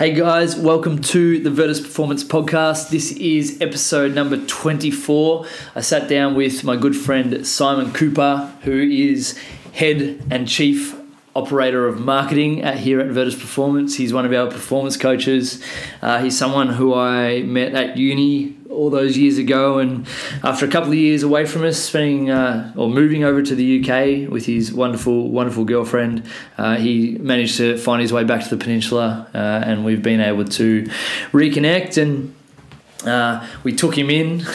Hey guys, welcome to the Virtus Performance Podcast. This is episode number 24. I sat down with my good friend Simon Cooper, who is head and chief operator of marketing at, here at Virtus Performance. He's one of our performance coaches. Uh, he's someone who I met at uni all those years ago, and after a couple of years away from us, spending uh, or moving over to the UK with his wonderful, wonderful girlfriend, uh, he managed to find his way back to the peninsula, uh, and we've been able to reconnect. And uh, we took him in.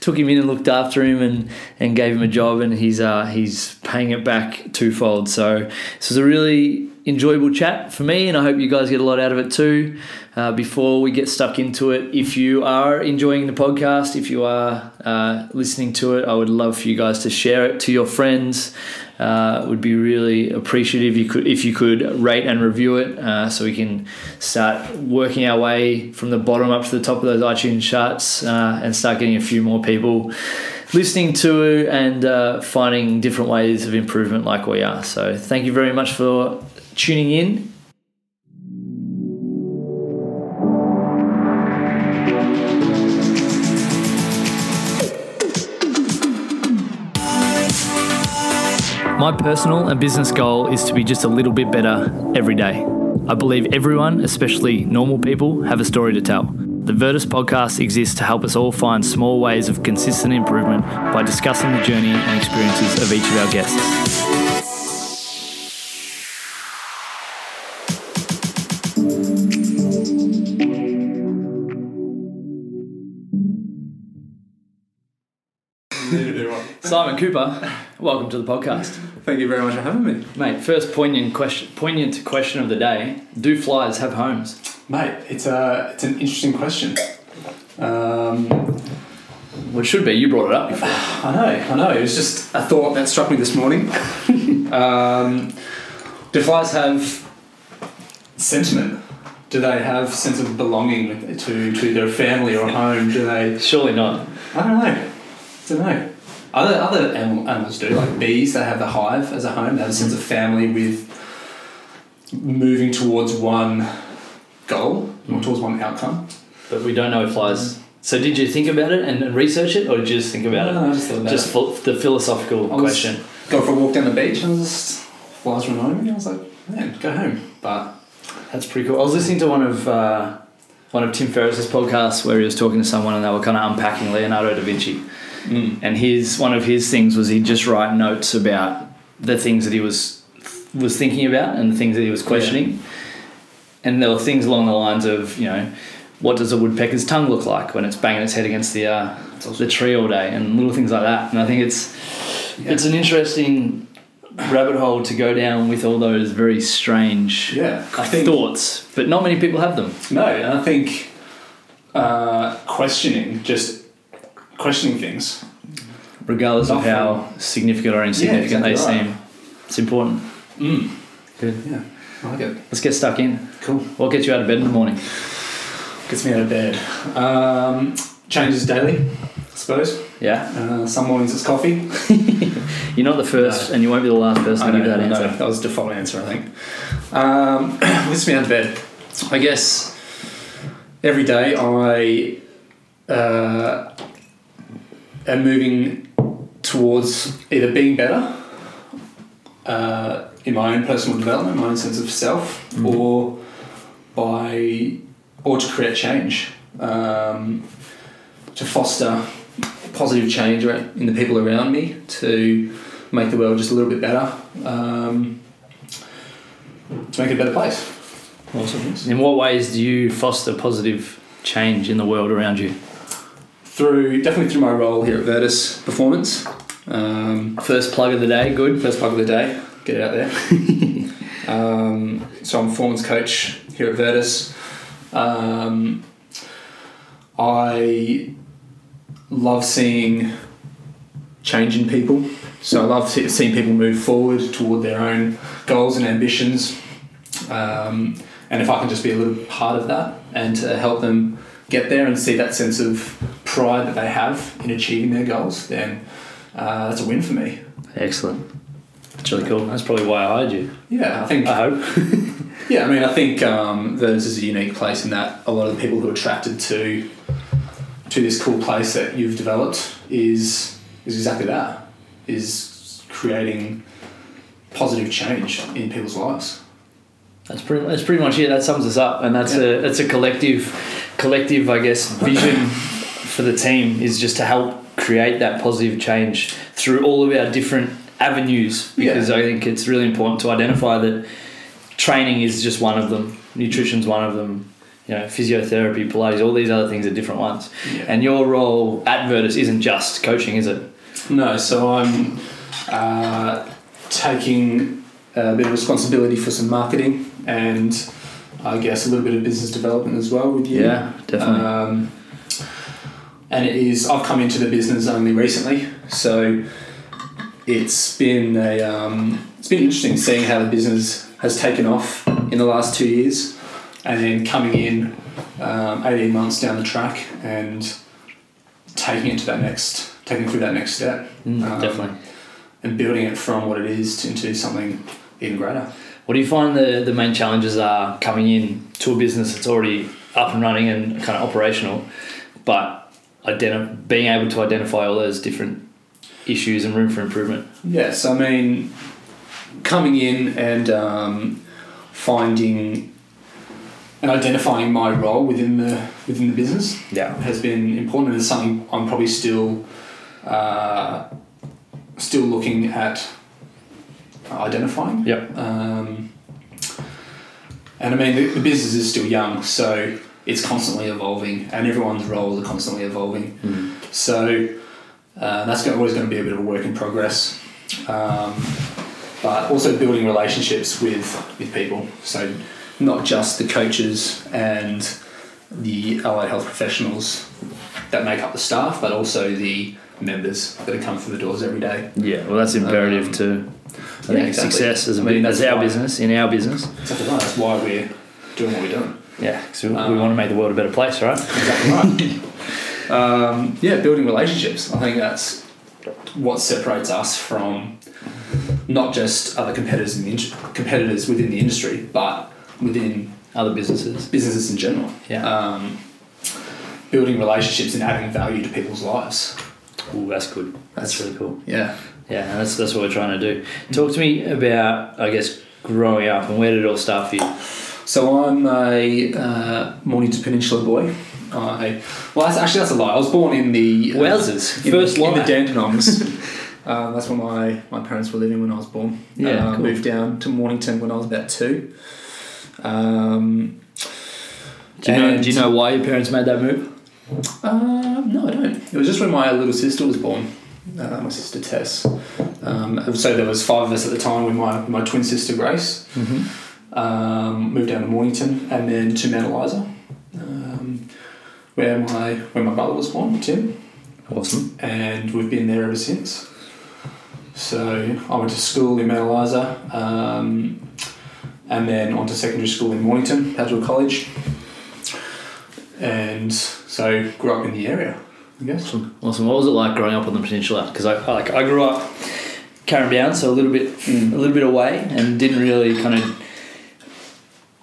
Took him in and looked after him and, and gave him a job and he's uh, he's paying it back twofold. So this was a really enjoyable chat for me, and I hope you guys get a lot out of it too. Uh, before we get stuck into it, if you are enjoying the podcast, if you are uh, listening to it, I would love for you guys to share it to your friends. Uh, would be really appreciative if you could if you could rate and review it, uh, so we can start working our way from the bottom up to the top of those iTunes charts uh, and start getting a few more people listening to and uh, finding different ways of improvement like we are. So thank you very much for tuning in. My personal and business goal is to be just a little bit better every day. I believe everyone, especially normal people, have a story to tell. The Virtus podcast exists to help us all find small ways of consistent improvement by discussing the journey and experiences of each of our guests. Cooper, welcome to the podcast. Thank you very much for having me. Mate, first poignant question, poignant question of the day: Do flies have homes? Mate, it's a it's an interesting question. Um, well, it should be. You brought it up before. I know, I know. It was just a thought that struck me this morning. um, do flies have sentiment? Do they have sense of belonging to, to their family or home? Do they? Surely not. I don't know. I don't know. Other other animals do, like bees. They have the hive as a home. They have a sense of family with moving towards one goal or towards one outcome. But we don't know if flies. So did you think about it and research it, or did you just think about no, it? No, I just thought about just it. the philosophical question. Go for a walk down the beach and just flies reminded me. I was like, man, go home. But that's pretty cool. I was listening to one of uh, one of Tim Ferriss's podcasts where he was talking to someone and they were kind of unpacking Leonardo da Vinci. Mm. And his one of his things was he'd just write notes about the things that he was was thinking about and the things that he was questioning. Yeah. And there were things along the lines of, you know, what does a woodpecker's tongue look like when it's banging its head against the uh, the tree all day, and little things like that. And I think it's yeah. it's an interesting rabbit hole to go down with all those very strange yeah, thoughts, but not many people have them. No, and I think uh, questioning just questioning things, regardless of how significant or insignificant yeah, exactly they right. seem, it's important. Mm. Good. Yeah, I like it. Let's get stuck in. Cool. What gets you out of bed in the morning? Gets me out of bed. Um, changes daily, I suppose. Yeah. Uh, some mornings it's coffee. You're not the first, no. and you won't be the last person to give that answer. No, that was the default answer, I think. Um, lifts me out of bed. I guess every day I uh, am moving towards either being better uh, in my own personal development, my own sense of self, mm-hmm. or by or to create change, um, to foster positive change in the people around me, to make the world just a little bit better, um, to make it a better place. Awesome. In what ways do you foster positive change in the world around you? Through definitely through my role here at Virtus Performance. Um, first plug of the day, good. First plug of the day, get it out there. um, so I'm a performance coach here at Virtus. Um, I love seeing change in people. So I love seeing people move forward toward their own goals and ambitions. Um, and if I can just be a little part of that and to help them get there and see that sense of pride that they have in achieving their goals, then uh, that's a win for me. Excellent. It's really cool. That's probably why I hired you. Yeah, I think. I hope. Yeah, I mean, I think um, Virtus is a unique place in that a lot of the people who are attracted to to this cool place that you've developed is is exactly that is creating positive change in people's lives. That's pretty. That's pretty much it. That sums us up, and that's a that's a collective, collective, I guess, vision for the team is just to help create that positive change through all of our different avenues. Because Yeah. I think it's really important to identify that training is just one of them, nutrition's one of them. You know, physiotherapy, Pilates, all these other things are different ones. Yeah. And your role at Virtus isn't just coaching, is it? No, so I'm uh, taking a bit of responsibility for some marketing and I guess a little bit of business development as well with you. Yeah, definitely. Um, and it is, I've come into the business only recently, so it's been a, um, it's been interesting seeing how the business has taken off in the last two years, and then coming in um, eighteen months down the track and taking it to that next, taking through that next step, Mm, um, definitely. and building it from what it is to, into something even greater. What do you find the, the main challenges are coming in to a business that's already up and running and kind of operational, but identi- being able to identify all those different issues and room for improvement? Yes, I mean, coming in and um, finding and identifying my role within the within the business Yeah. has been important, and it's something I'm probably still uh, still looking at identifying. Yep. Um, and I mean, the, the business is still young, so it's constantly evolving, and everyone's roles are constantly evolving. So uh, that's always going to be a bit of a work in progress. Um, but also building relationships with, with people. So not just the coaches and the allied health professionals that make up the staff, but also the members that are coming through the doors every day. Yeah, well, that's imperative Um, to I yeah, think exactly. success as, a, I mean, as that's our why- business, in our business. Exactly right. That's why we're doing what we're doing. Yeah, because we, we Um, want to make the world a better place, right? Exactly right. um, yeah, building relationships. I think that's what separates us from not just other competitors in the in- competitors within the industry, but within Other businesses. businesses in general. Yeah. Um, building relationships and adding value to people's lives. Ooh, that's good. That's That's- really cool. Yeah. Yeah, that's that's what we're trying to do. Talk to me about, I guess, growing up and where did it all start for you? So I'm a uh, Mornington Peninsula boy. I well, that's, actually that's a lie. I was born in the uh, in first the, in the. Dandenongs. um, that's where my, my parents were living when I was born. Yeah, uh, cool. moved down to Mornington when I was about two. Um, Do you know? Do you know why your parents made that move? Uh, no, I don't. It was just when my little sister was born. Uh, my sister Tess. Um, so there was five of us at the time with my my twin sister Grace. Mm-hmm. Um, moved down to Mornington and then to Mount Eliza, um, where my where my brother was born, Tim, Awesome. and we've been there ever since. So I went to school in Mount Eliza, um, and then on to secondary school in Mornington, Padua College, and so grew up in the area, I guess. Awesome. Awesome. What was it like growing up on the peninsula? Because I I- like I grew up Caribbean, so a little bit Mm. a little bit away, and didn't really kind of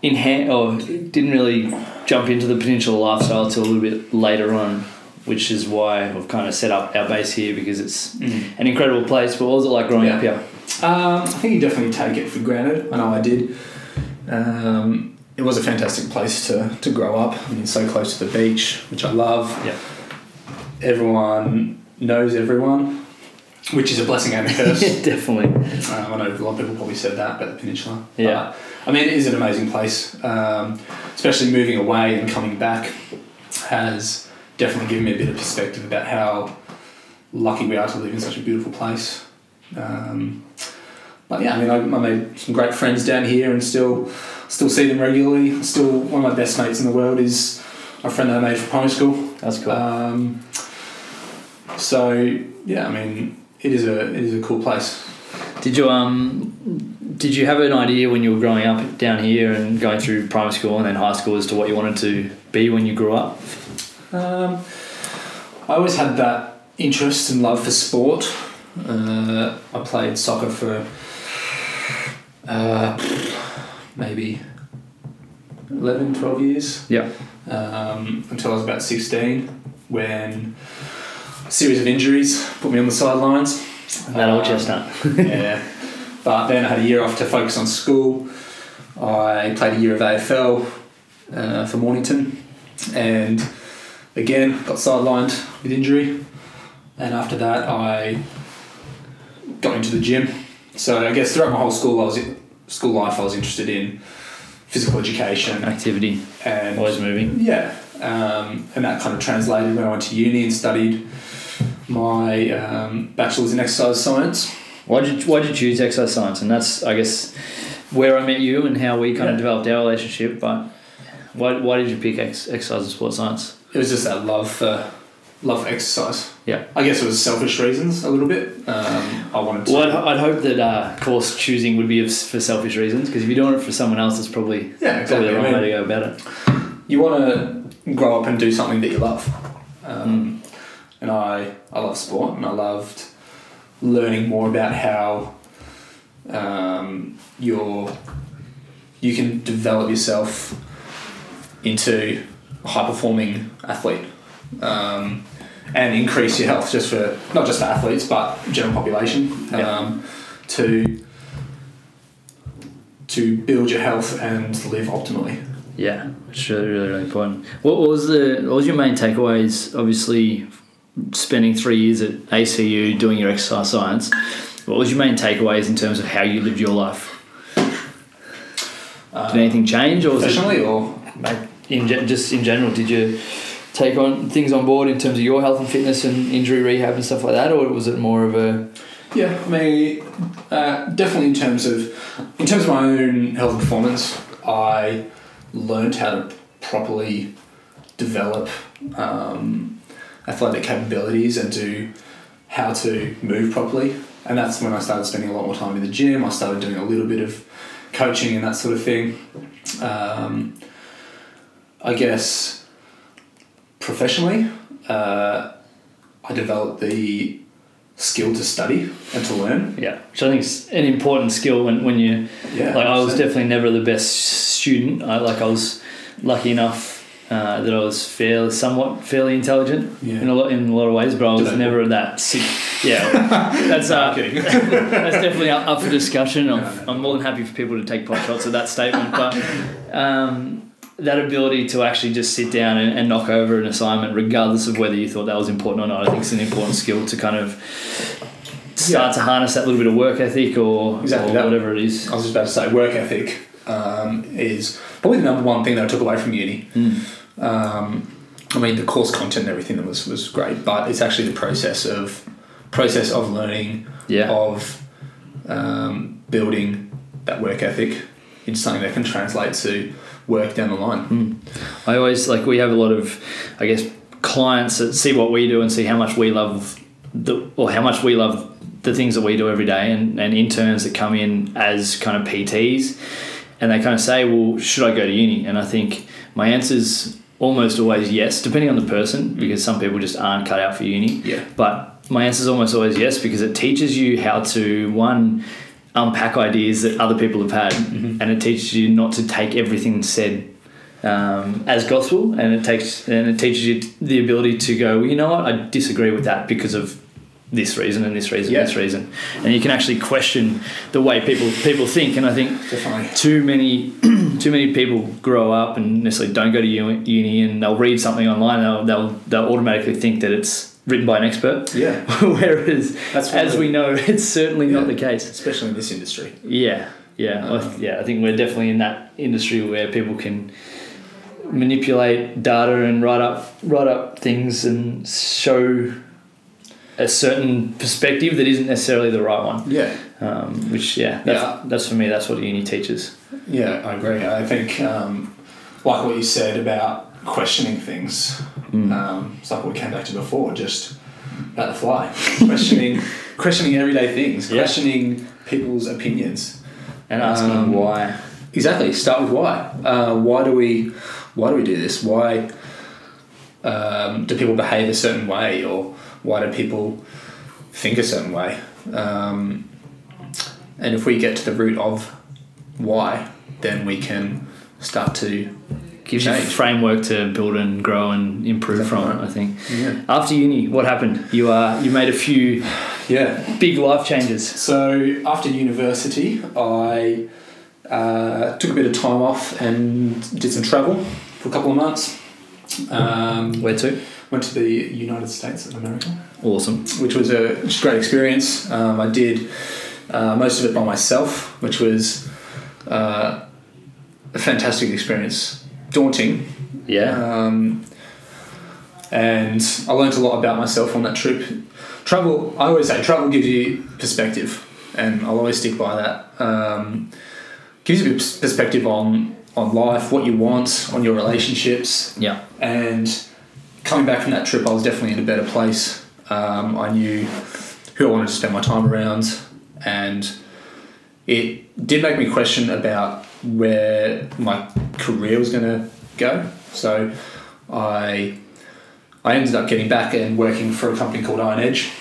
enhance or didn't really jump into the peninsula lifestyle till a little bit later on, which is why we've kind of set up our base here because it's an incredible place. But what was it like growing Yeah. up here? Um, I think you definitely take it for granted. I know I did. Um, it was a fantastic place to, to grow up. I mean, so close to the beach, which I love. Yeah. Everyone knows everyone, which is a blessing and a curse. Definitely. um, I know a lot of people probably said that about the peninsula. Yeah. But, I mean, it is an amazing place. Um, especially moving away and coming back has definitely given me a bit of perspective about how lucky we are to live in such a beautiful place. Um, but yeah, I mean, I, I made some great friends down here and still still see them regularly. Still, one of my best mates in the world is a friend that I made from primary school. That's cool. Um, so yeah, I mean, it is a it is a cool place. Did you um did you have an idea when you were growing up down here and going through primary school and then high school as to what you wanted to be when you grew up? Um, I always had that interest and love for sport. Uh, I played soccer for uh, maybe 11, 12 years Yeah. um, until I was about 16 when a series of injuries put me on the sidelines. That old Um, chestnut. yeah. But then I had a year off to focus on school. I played a year of AFL uh, for Mornington and again got sidelined with injury. And after that, I got into the gym. So I guess throughout my whole school, I was school life, I was interested in physical education Activity. and Always moving. yeah, um, and that kind of translated when I went to uni and studied my um, bachelor's in exercise science. Why did you, why did you choose exercise science? And that's I guess where I met you and how we kind of developed our relationship. But why, why did you pick ex, exercise and sports science? It was just that love for love for exercise. Yeah. I guess it was selfish reasons a little bit. Um, I wanted to. Well, I'd, I'd hope that uh, course choosing would be for selfish reasons because if you're doing it for someone else, it's probably Yeah, probably exactly. the I wrong mean, way to go about it. you want to grow up and do something that you love. Um, And I, I love sport and I loved learning more about how um, you're, you can develop yourself into a high performing athlete um, and increase your health just for, not just for athletes, but general population Yeah. um, to, to build your health and live optimally. Yeah, it's really, really, really important. What was the what was your main takeaways? Obviously, spending three years at ACU doing your exercise science. What was your main takeaways in terms of how you lived your life? Did anything change, or was it or in ge- just in general, did you take on things on board in terms of your health and fitness and injury rehab and stuff like that, or was it more of a Yeah, I mean, uh, definitely in terms of in terms of my own health and performance, I learned how to properly develop um, athletic capabilities and do how to move properly. And that's when I started spending a lot more time in the gym. I started doing a little bit of coaching and that sort of thing. Um, I guess professionally, uh, I developed the skill to study and to learn. yeah? Which I think is an important skill when when you Yeah, like. I was definitely never the best student. I like I was lucky enough. Uh, that I was fairly, somewhat fairly intelligent Yeah. in a lot in a lot of ways, but I was never that sick. Yeah, that's uh, that's definitely up, for discussion. I'm, No, no, no. I'm more than happy for people to take pot shots at that statement, but um, that ability to actually just sit down and, and knock over an assignment, regardless of whether you thought that was important or not, I think is an important skill to kind of start to harness that little bit of work ethic or, Exactly or that. whatever it is. I was just about to say work ethic um, is probably the number one thing that I took away from uni. Um, I mean, the course content and everything was was great, but it's actually the process of process of learning Yeah. of um, building that work ethic into something that can translate to work down the line. I always like we have a lot of, I guess, clients that see what we do and see how much we love the or how much we love the things that we do every day, and, and interns that come in as kind of PTs, and they kind of say, "Well, should I go to uni?" And I think my answer's almost always yes, depending on the person, because some people just aren't cut out for uni. Yeah. But my answer is almost always yes because it teaches you how to one unpack ideas that other people have had, and it teaches you not to take everything said um, as gospel, and it takes and it teaches you the ability to go. Well, you know what? I disagree with that because of this reason and this reason Yeah. and this reason, and you can actually question the way people people think. And I think Definitely. too many too many people grow up and necessarily don't go to uni and they'll read something online and they'll, they'll, they'll automatically think that it's written by an expert Yeah. whereas as we know it's certainly not the case Especially in this industry. yeah yeah I th- Um, yeah I think we're definitely in that industry where people can manipulate data and write up write up things and show a certain perspective that isn't necessarily the right one Yeah. um, which yeah that's, Yeah. that's for me that's what uni teaches Yeah, I agree. I think, um, like what you said about questioning things, Mm. um, it's like what we came back to before, just about the fly, questioning, questioning everyday things, Yeah. questioning people's opinions. and asking Um, why Exactly. Start with why. Uh, why do we? Why do we do this? Why um, do people behave a certain way, or why do people think a certain way? Um, and if we get to the root of why, then we can start to Gives you a framework to build and grow and improve from. right. I think. yeah After uni, what happened? You uh, you made a few yeah. big life changes. So after university, I uh, took a bit of time off and did some travel for a couple of months. Um, Where to? Went to the United States of America. Awesome. which was a which was a great experience. Um, I did uh, most of it by myself, which was uh, a fantastic experience. Daunting, Yeah. um, and I learned a lot about myself on that trip. Travel, I always say, travel gives you perspective, and I'll always stick by that. Um, gives you perspective on on life, what you want, on your relationships, yeah. and coming back from that trip, I was definitely in a better place. Um, I knew who I wanted to spend my time around, and it did make me question about where my career was going to go. So I I ended up getting back and working for a company called Iron Edge,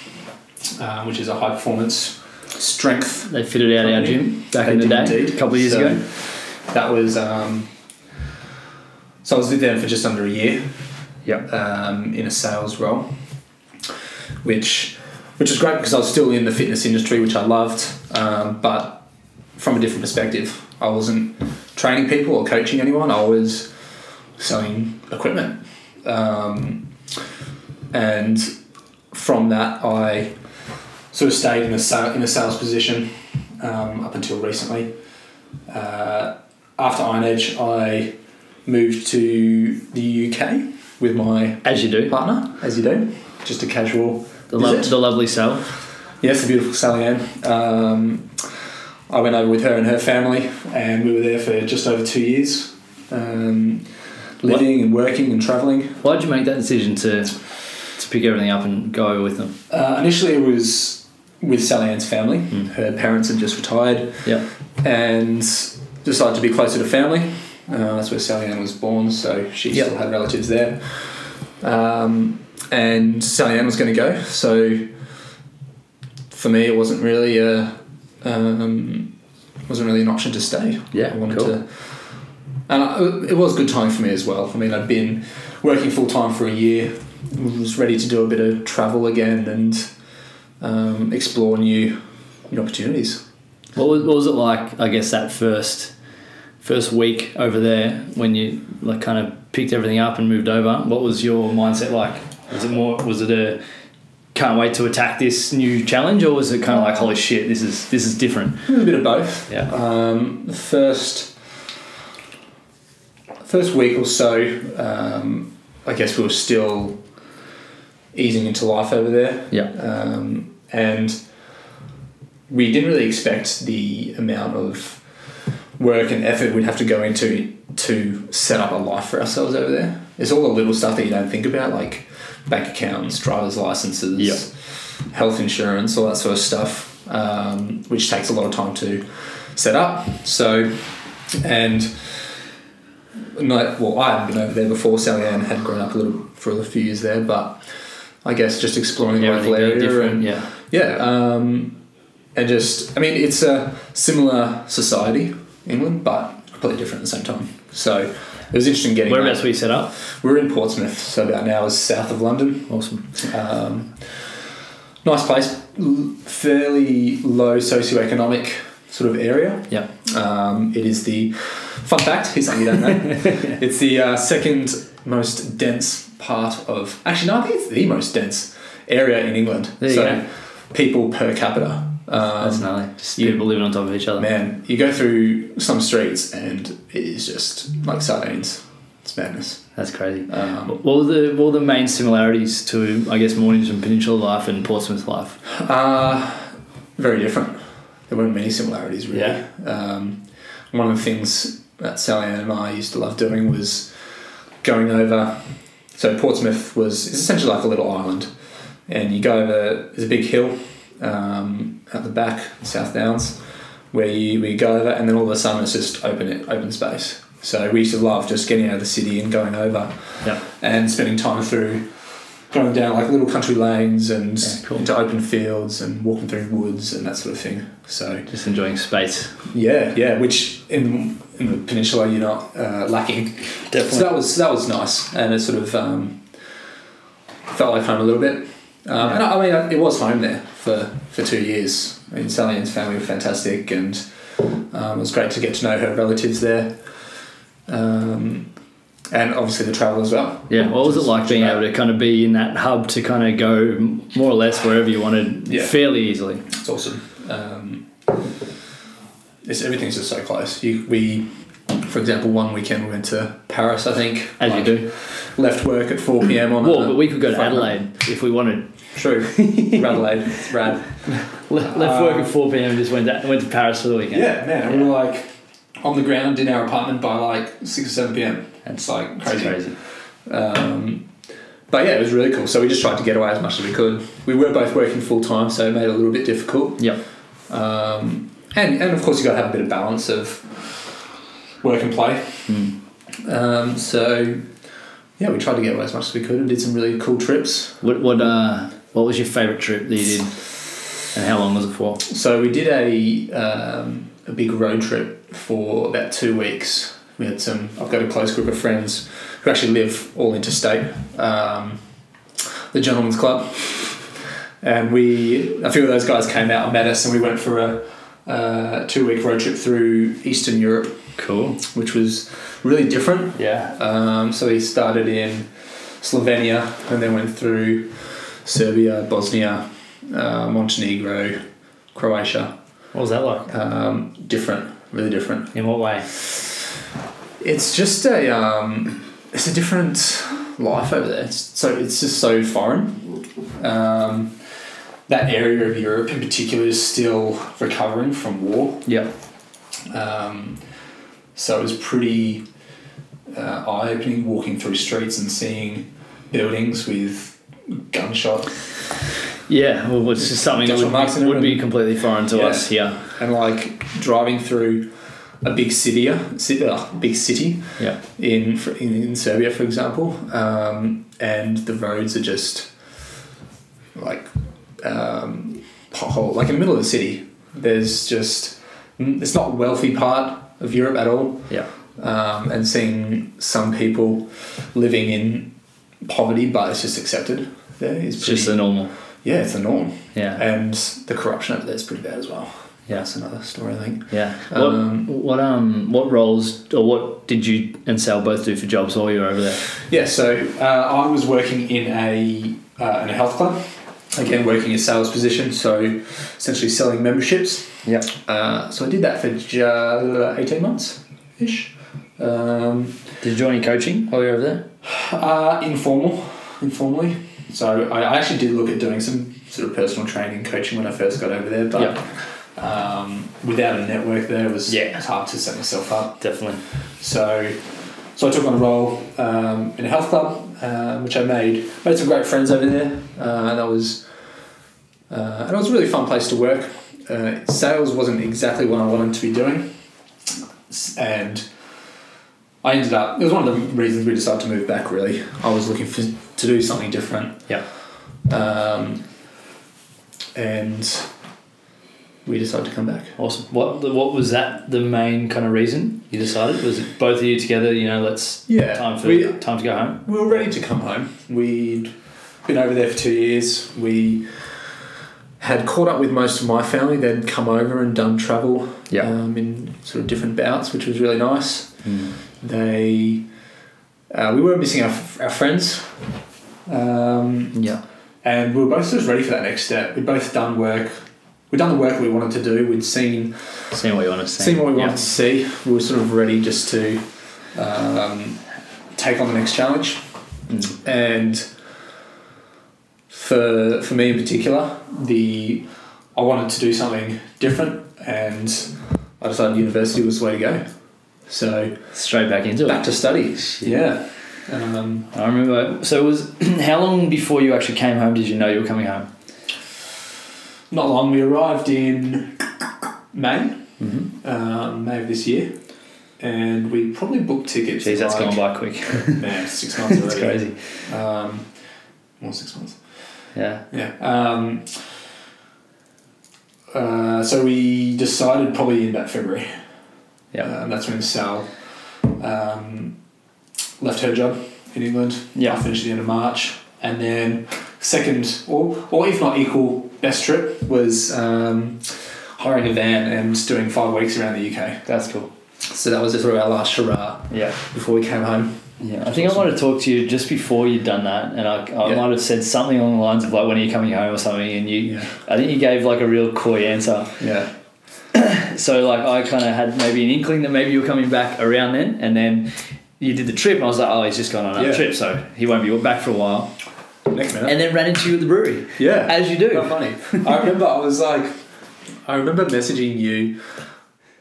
uh, which is a high performance strength They fitted out our gym back They in the day, indeed. a couple of years So, ago. That was um, so I was with them for just under a year. Yep. Um, in a sales role, which which was great because I was still in the fitness industry, which I loved, um, but from a different perspective. I wasn't training people or coaching anyone. I was selling equipment, um, and from that I sort of stayed in a sale, in a sales position um, up until recently. Uh, after Iron Edge, I moved to the UK with my As you do. partner, as you do, just a casual The, lo- the lovely Sal. Yes, the beautiful Sally Ann. Um, I went over with her and her family, and we were there for just over two years, um, living and working and travelling. Why did you make that decision to to pick everything up and go over with them? Uh, initially, it was with Sally Ann's family. Mm. Her parents had just retired, Yeah. and decided to be closer to family. Uh, that's where Sally Ann was born, so she Yep. still had relatives there. Um, and Sally Ann was going to go, so for me, it wasn't really a um, wasn't really an option to stay. Yeah, I wanted cool. to, and I, it was a good time for me as well. I mean, I'd been working full time for a year, was ready to do a bit of travel again and um, explore new new opportunities. What was, what was it like? I guess that first first week over there when you like kind of picked everything up and moved over. What was your mindset like? Was it more? Was it a can't wait to attack this new challenge, or was it kind of like holy shit, this is this is different? It was a bit of both. Yeah. Um, the first first week or so, um, I guess we were still easing into life over there, Yeah. um, and we didn't really expect the amount of work and effort we'd have to go into to set up a life for ourselves over there. It's all the little stuff that you don't think about, like bank accounts, driver's licenses, Yep. health insurance, all that sort of stuff, um, which takes a lot of time to set up. So, and no, well, I hadn't been over there before. Sally Ann had grown up a little for a few years there, but I guess just exploring the local area and Yeah. yeah, um, and just I mean it's a similar society, England, but completely different at the same time. So it was interesting getting. Whereabouts were you set up? We're in Portsmouth, so about an hour's south of London. Awesome. Um, nice place, fairly low socioeconomic sort of area. Yeah. Um, it is the fun fact. Here's something you don't know. it's the uh, second most dense part of. Actually, no, I think it's the most dense area in England. There you so go. people per capita. Um, That's gnarly. Just you- people living on top of each other. Man, you go through some streets and it is just like sardines. It's madness. That's crazy. Um, What were the what were the main similarities to I guess Mornington Peninsula life and Portsmouth life? Uh, very different. There weren't many similarities, really. Yeah. Um, one of the things that Sally Ann and I used to love doing was going over. So Portsmouth was it's essentially like a little island, and you go over. There's a big hill um, at the back, South Downs, where you we go over, and then all of a sudden it's just open it open space. So we used to love just getting out of the city and going over Yeah. and spending time through going down like little country lanes and Yeah, cool. into open fields and walking through woods and that sort of thing. So Just enjoying space. yeah, yeah, which in in the peninsula you're not uh, lacking. So that was that was nice, and it sort of um, felt like home a little bit. Um, And I, I mean, it was home there for, for two years. I mean, Sally Ann's family were fantastic, and um, it was great to get to know her relatives there, um, and obviously the travel as well. Yeah, what was it like being able to kind of be in that hub to kind of go more or less wherever you wanted Yeah. fairly easily? It's awesome. Um, it's everything's just so close. You, we, for example, one weekend we went to Paris. I think As Like, you do. Left work at four pm on. Well, but we could go to night. Adelaide if we wanted. True. Adelaide. It's rad. Le- Left work at 4 pm and just went to, went to Paris for the weekend. Yeah, man. and We were like on the ground in our apartment by like six or seven pm. It's like It's crazy. crazy. Um, but yeah, it was really cool. So we just tried to get away as much as we could. We were both working full time, so it made it a little bit difficult. Yep. Um, and and of course you got to have a bit of balance of work and play. Mm. Um, so yeah, we tried to get away as much as we could and did some really cool trips. What what uh what was your favourite trip that you did, and how long was it for? So we did a um, a big road trip for about two weeks. We had some. I've got a close group of friends who actually live all interstate. Um, the Gentlemen's Club, and we a few of those guys came out and met us, and we went for a uh, two week road trip through Eastern Europe, Cool. which was really different. Yeah. Um, so we started in Slovenia and then went through Serbia, Bosnia, uh, Montenegro, Croatia. What was that like? Um, different, really different. In what way? It's just a um, it's a different life over there. It's so it's just so foreign. Um, that area of Europe in particular is still recovering from war. Yep. Um, so it was pretty uh, eye opening walking through streets and seeing buildings with gunshot Yeah, well, it's just something that would, be, and would be everything. completely foreign to Yeah. us here. and like driving through a big city, ci- uh, big city Yeah. in, in in Serbia, for example, um, and the roads are just like um, pothole, like in the middle of the city. There's just it's not a wealthy part of Europe at all. Yeah. um, and seeing some people living in poverty, but it's just accepted. There is It's pretty, just the normal. yeah, it's the norm, Yeah. and the corruption over there is pretty bad as well. Yeah. That's another story, I think. Yeah. What, Um, what um what roles or what did you and Sal both do for jobs while you were over there? Yeah, so uh, I was working in a uh, in a health club. Again, working a sales position, so essentially selling memberships. Yeah. Uh, so I did that for ju- eighteen months ish. Um, Did you do any coaching while you were over there? Uh, informal, informally. So I, actually did look at doing some sort of personal training, coaching when I first got over there, but um, without a network there, it was Yeah. it's hard to set myself up. Definitely. So, so I took on a role um, in a health club, uh, which I made made some great friends over there, uh, and that was uh, and it was a really fun place to work. Uh, sales wasn't exactly what I wanted to be doing, and I ended up. It was one of the reasons we decided to move back. Really, I was looking for to do something different. Yeah. Um, and we decided to come back. Awesome. What what was that the main kind of reason you decided? Was it both of you together, you know, let's Yeah, time for we- time to go home? We were ready to come home. We'd been over there for two years. We had caught up with most of my family. They'd come over and done travel Yeah. um, in sort of different bouts, which was really nice. Mm. They, uh, we were missing our, our friends, um, Yeah. and we were both just ready for that next step. We'd both done work. We'd done the work we wanted to do. We'd seen Seeing what you want to see. seen what we wanted to see. We were sort of ready just to um, take on the next challenge. Mm. And for for me in particular, the I wanted to do something different, and I decided university was the way to go. So Straight back into back it. Back to study. Yeah. Um, I remember. So it was how long before you actually came home? Did you know you were coming home? not long. We arrived in May, Mm-hmm. um, May of this year, and we probably booked tickets. Jeez, that's like, gone by quick. Man, six months already. it's crazy. Um, More six months. Yeah. Yeah. Um, uh, so we decided probably in about February. Yeah. Um, that's when Sal um, left her job in England. Yeah. I finished at the end of March. And then second, or, or if not equal, best trip was um, hiring a van and doing five weeks around the UK. That's cool. So that was sort of our last hurrah Yeah. before we came home. Yeah, I think I might have talked to you just before you'd done that, and I, I Yeah. might have said something along the lines of like, "When are you coming home?" or something, and you, Yeah. I think you gave like a real coy answer. Yeah. So like, I kind of had maybe an inkling that maybe you were coming back around then, and then you did the trip, and I was like, "Oh, he's just gone on a Yeah. trip, so he won't be back for a while." Next minute. And then ran into you at the brewery, yeah. as you do. Not funny. I remember I was like, I remember messaging you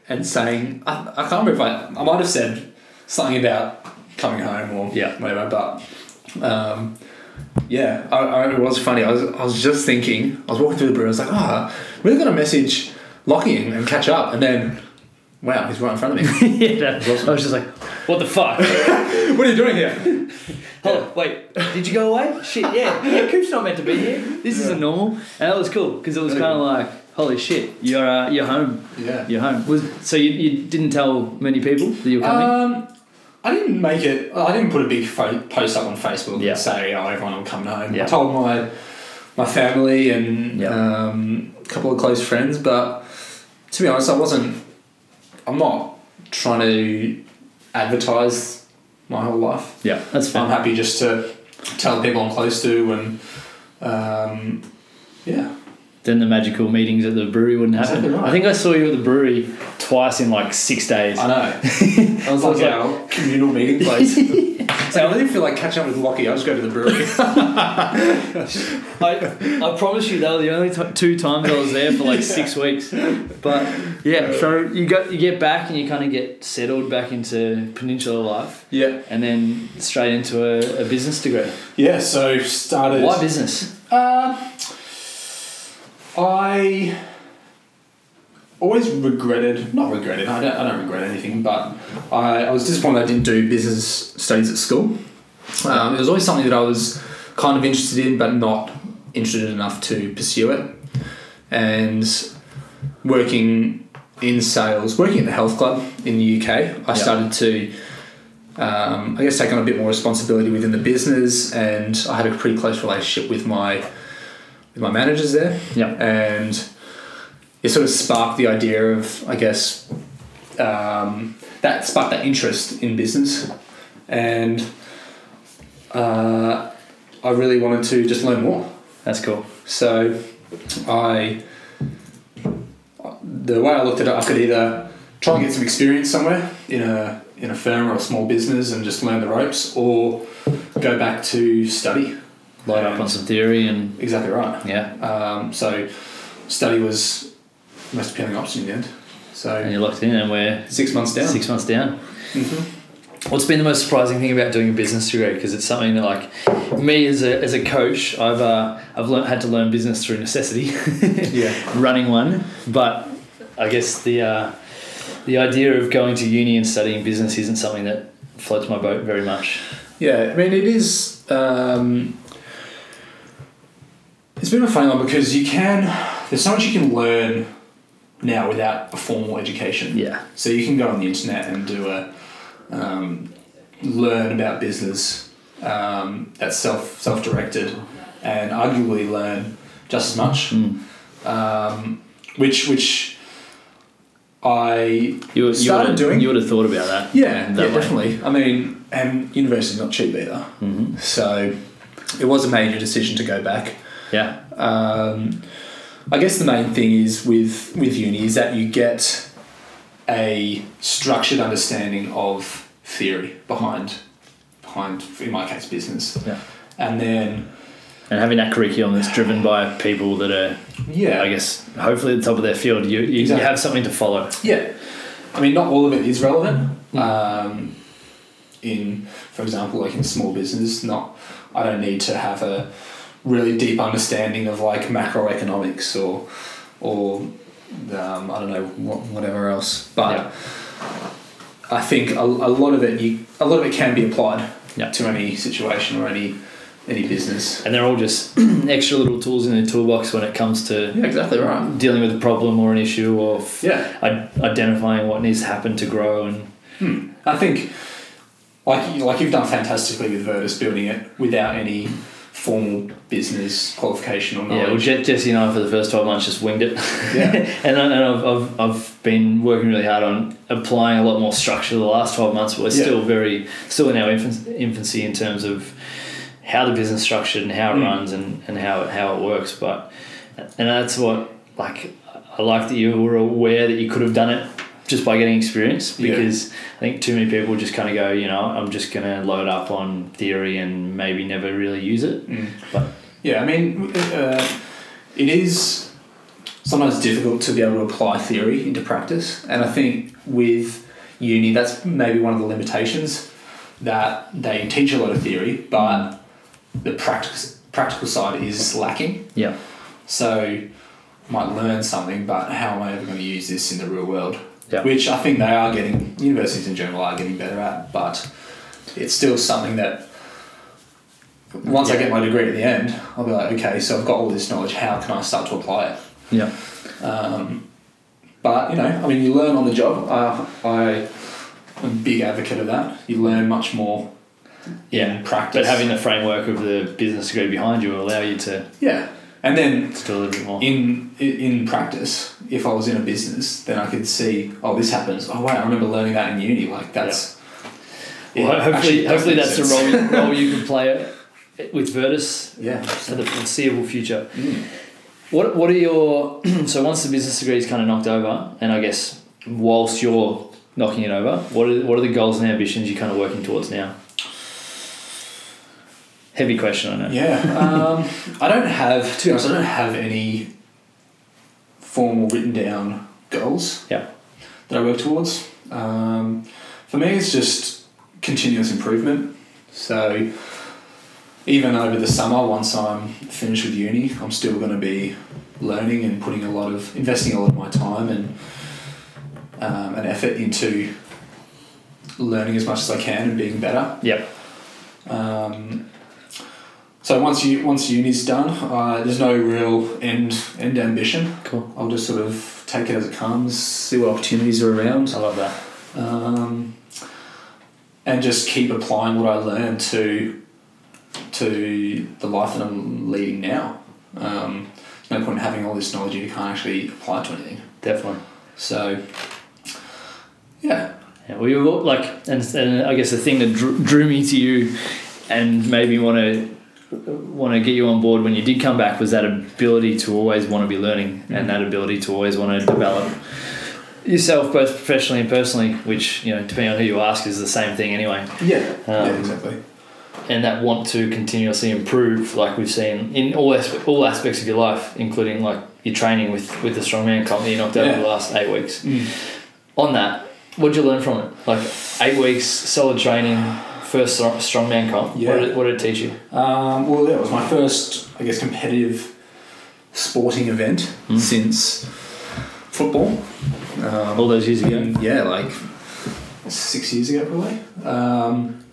and saying, I, I can't remember if I, I might have said something about coming home or Yeah. whatever, but um, yeah, I, I, it was funny. I was, I was just thinking, I was walking through the brewery, I was like, ah, we're going to message Lockie and, and catch up. And then, wow, he's right in front of me. yeah, that- awesome. I was just like, "What the fuck?" what are you doing here? Hold on, wait, did you go away? Shit, yeah, yeah. Coop's not meant to be here. This isn't normal, and that was cool because it was kind of like, holy shit, you're uh, you're home. Yeah. You're home. Was so you, you didn't tell many people that you were coming? Um, I didn't make it. I didn't put a big fo- post up on Facebook Yeah. and say, "Oh, everyone, I'm coming home." Yeah. I told my my family and Yeah. um, a couple of close friends, but to be honest, I wasn't. I'm not trying to advertise my whole life. yeah, that's fine. I'm happy just to tell the people I'm close to, and um, yeah, Then the magical meetings at the brewery wouldn't happen. Right. I think I saw you at the brewery twice in like six days. I know. I was like, like- communal meeting place. so I really feel like catching up with Lockie. I'll just go to the brewery. I, I promise you, they were the only t- two times I was there for like six weeks. But yeah, so you got you get back and you kind of get settled back into Peninsula life, yeah. and then straight into a, a business degree. Yeah, so started. Why business? Uh, I always regretted, not regretted, I don't, I don't regret anything, but I, I was disappointed I didn't do business studies at school. Um, it was always something that I was kind of interested in, but not interested enough to pursue it. And working in sales, working at the health club in the UK, I Yeah. started to um, I guess take on a bit more responsibility within the business, and I had a pretty close relationship with my my managers there, Yeah. and it sort of sparked the idea of I guess um, that sparked that interest in business, and uh, I really wanted to just learn more. That's cool. So I the way I looked at it, I could either try and get some experience somewhere in a in a firm or a small business and just learn the ropes, or go back to study. Load up on some theory and Exactly right. yeah, Um, so study was the most appealing option in the end. So and you're locked in, and we're six months down. six months down. Mhm. What's been the most surprising thing about doing a business degree? Because it's something that, like, me as a, as a coach, I've uh, I've learned, had to learn business through necessity, Yeah. running one. But I guess the uh, the idea of going to uni and studying business isn't something that floats my boat very much. Yeah, I mean, it is. Um, it's been a funny one because you can. There's so much you can learn now without a formal education. Yeah, So you can go on the internet and do a um, learn about business um, that's self self directed, and arguably learn just as much. Mm. Um, which which I you, you Started would doing- You would have thought about that. yeah, that yeah way. definitely. I mean, and university's not cheap either. Mhm. So it was a major decision to go back. Yeah, Um, I guess the main thing is with with uni is that you get a structured understanding of theory behind behind in my case business, yeah. and then And having that curriculum that's driven by people that are, yeah, I guess, hopefully at the top of their field, you, you, Exactly. you have something to follow. Yeah, I mean, not all of it is relevant. Mm. Um, in, for example, like in small business, not I don't need to have a really deep understanding of like macroeconomics or or um, I don't know what, whatever else. But Yeah. I think a, a lot of it you a lot of it can be applied Yeah. to any situation or any any business. And they're all just extra little tools in the toolbox when it comes to Yeah, exactly right. dealing with a problem or an issue or f- Yeah. identifying what needs to happen to grow and Hmm. I think, like like you've done fantastically with Virtus, building it without any formal business qualification or yeah well knowledge. Je- Jesse and I for the first 12 months just winged it Yeah. and, I, and I've, I've, I've been working really hard on applying a lot more structure the last 12 months but we're Yeah. still very still in our infancy in terms of how the business is structured and how it Mm. runs and, and how how it works but and that's what like I like that you were aware that you could have done it just by getting experience Yeah. because I think too many people just kind of go you know I'm just gonna load up on theory and maybe never really use it Mm. but Yeah, I mean, uh, it is sometimes difficult to be able to apply theory into practice, and I think with uni, that's maybe one of the limitations that they teach a lot of theory, but the practice practical side is lacking. yeah So, I might learn something, but how am I ever going to use this in the real world? Yeah. Which I think they are getting, universities in general are getting better at, but it's still something that once I get my degree at the end, I'll be like, okay, so I've got all this knowledge, how can I start to apply it? yeah Um, but, you know, I mean, you learn on the job. Uh, I am a big advocate of that. You learn much more Yeah, in practice. But having the framework of the business degree behind you will allow you to, yeah. And then do a little bit more. in in practice, if I was in a business, then I could see, oh, this happens. Oh, wait, I remember learning that in uni. Like that's. Well, it hopefully, hopefully that's the sense. role, role you can play it with Virtus Yeah. for the foreseeable future. Mm. What What are your so once the business degree is kind of knocked over, and I guess whilst you're knocking it over, what are what are the goals and ambitions you're kind of working towards now? Heavy question, I know. Yeah. Um, I don't have, to be honest, I don't have any formal written down goals. Yeah. That I work towards. Um, for me, it's just continuous improvement. So even over the summer, once I'm finished with uni, I'm still going to be learning and putting a lot of investing a lot of my time and um, and effort into learning as much as I can and being better. Yep. Um, so once you once uni's done, uh, there's no real end end ambition. Cool. I'll just sort of take it as it comes, see what opportunities are around, I love that. um, and just keep applying what I learned to to the life that I'm leading now. Um, there's no point in having all this knowledge if you can't actually apply it to anything. Definitely. So, yeah, Yeah, well, you like, and, and I guess the thing that drew, drew me to you, and made me want to want to get you on board when you did come back was that ability to always want to be learning and that ability to always want to develop yourself both professionally and personally which you know depending on who you ask is the same thing anyway yeah, yeah, Um, exactly. and that want to continuously improve like we've seen in all aspe- all aspects of your life including like your training with with the strongman company you knocked out Yeah. over the last eight weeks Mm. on that, what did you learn from it? Like eight weeks, solid training, first strong- strongman comp. Yeah. What, did, what did it teach you? Um, well, it was my first, I guess, competitive sporting event Mm. since football. Um, All those years ago. and yeah, like six years ago, probably. Um,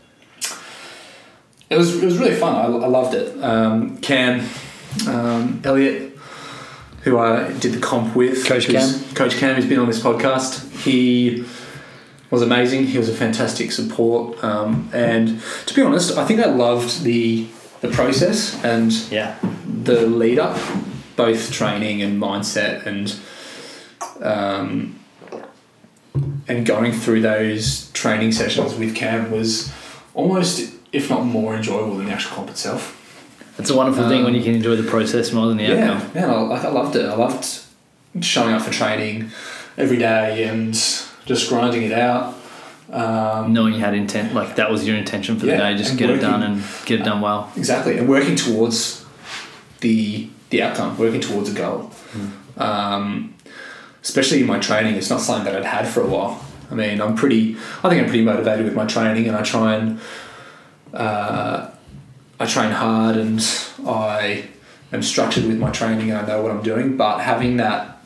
it was it was really fun. I, I loved it. Um, Cam, um, Elliot, who I did the comp with, Coach who's- Coach Cam, who's been on this podcast. He was amazing. He was a fantastic support, um, and to be honest, I think I loved the the process and Yeah. the lead up, both training and mindset, and um, and going through those training sessions with Cam was almost, if not more, enjoyable than the actual comp itself. It's a wonderful thing when Um, you can enjoy the process more than the Yeah, outcome. man, I, I loved it. I loved showing up for training every day and just grinding it out. Um, Knowing you had intent, like that was your intention for Yeah, the day, just get it done and get it done well. Exactly, and working towards the the outcome, working towards a goal. Um, especially in my training, it's not something that I'd had for a while. I mean, I'm pretty. I think I'm pretty motivated with my training, and I try and uh, I train hard, and I am structured with my training, and I know what I'm doing. But having that,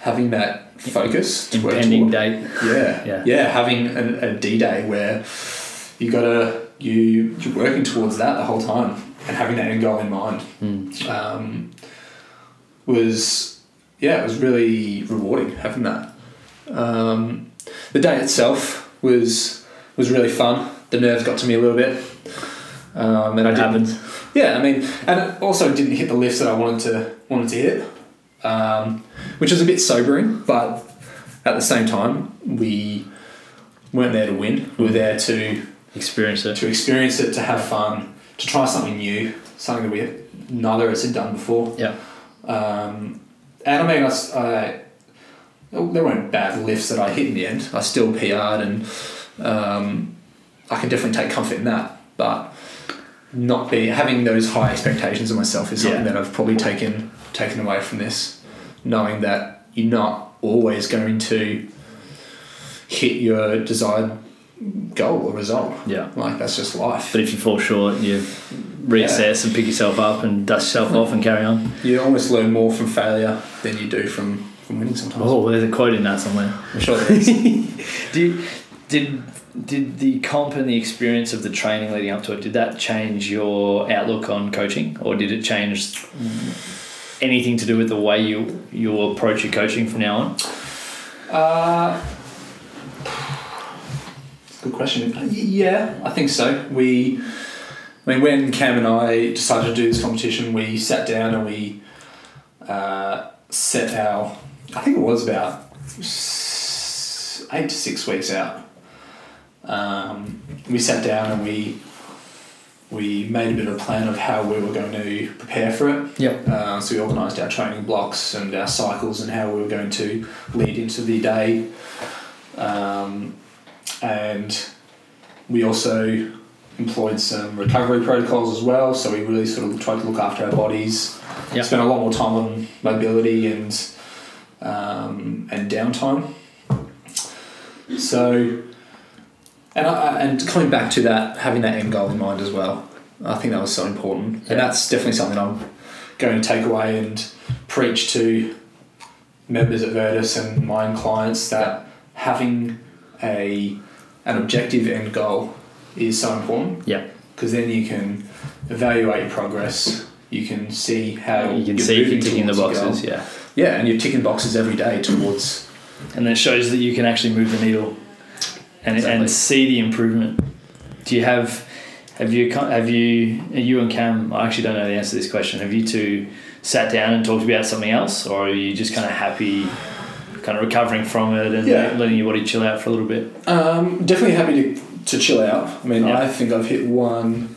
having that focus Impending date. yeah, Yeah. yeah, Having a, a D day where you got to you you're working towards that the whole time and having that end goal in mind Mm. um, was yeah, it was really rewarding having that. Um, the day itself was was really fun. The nerves got to me a little bit, um, and I It didn't. happens. Yeah, I mean, and it also didn't hit the lifts that I wanted to wanted to hit, um, which was a bit sobering. But at the same time, we weren't there to win. We were there to Experience it. to experience it, to have fun, to try something new, something that we neither of us had done before. Yeah. Um, and I mean, I, I- there weren't bad lifts that I hit in the end. I still PR'd, and um, I can definitely take comfort in that. But not be having those high expectations of myself is something Yeah. that I've probably taken taken away from this, knowing that you're not always going to hit your desired goal or result. Yeah. Like that's just life. But if you fall short, you reassess and pick yourself up and dust yourself off and carry on. You almost learn more from failure than you do from, from winning sometimes. Oh, there's a quote in that somewhere. I'm sure there is. Do you, did did the comp and the experience of the training leading up to it did that change your outlook on coaching, or did it change anything to do with the way you you approach your coaching from now on? Uh, good question. Yeah, I think so. We, I mean, when Cam and I decided to do this competition, we sat down and we uh, set our. I think it was about eight to six weeks out. Um, we sat down and we we made a bit of a plan of how we were going to prepare for it. Yep. Uh, so we organised our training blocks and our cycles and how we were going to lead into the day. Um, and we also employed some recovery protocols as well. So we really sort of tried to look after our bodies. Yep. Spent a lot more time on mobility and um, and downtime. So, and I, and coming back to that, having that end goal in mind as well. I think that was so important, Yeah. and that's definitely something I'm going to take away and preach to members at Virtus and my own clients that having a an objective end goal is so important Yeah. because then you can evaluate your progress. You can see how You can you're see if you're ticking the boxes. Yeah. Yeah, and you're ticking boxes every day towards. and then it shows that you can actually move the needle and, Exactly. and see the improvement. Do you have have you have you you and Cam? I actually don't know the answer to this question. Have you two sat down and talked about something else, or are you just kind of happy, kind of recovering from it and Yeah. letting your body chill out for a little bit? Um, definitely happy to, to chill out. I mean, Yeah. I think I've hit one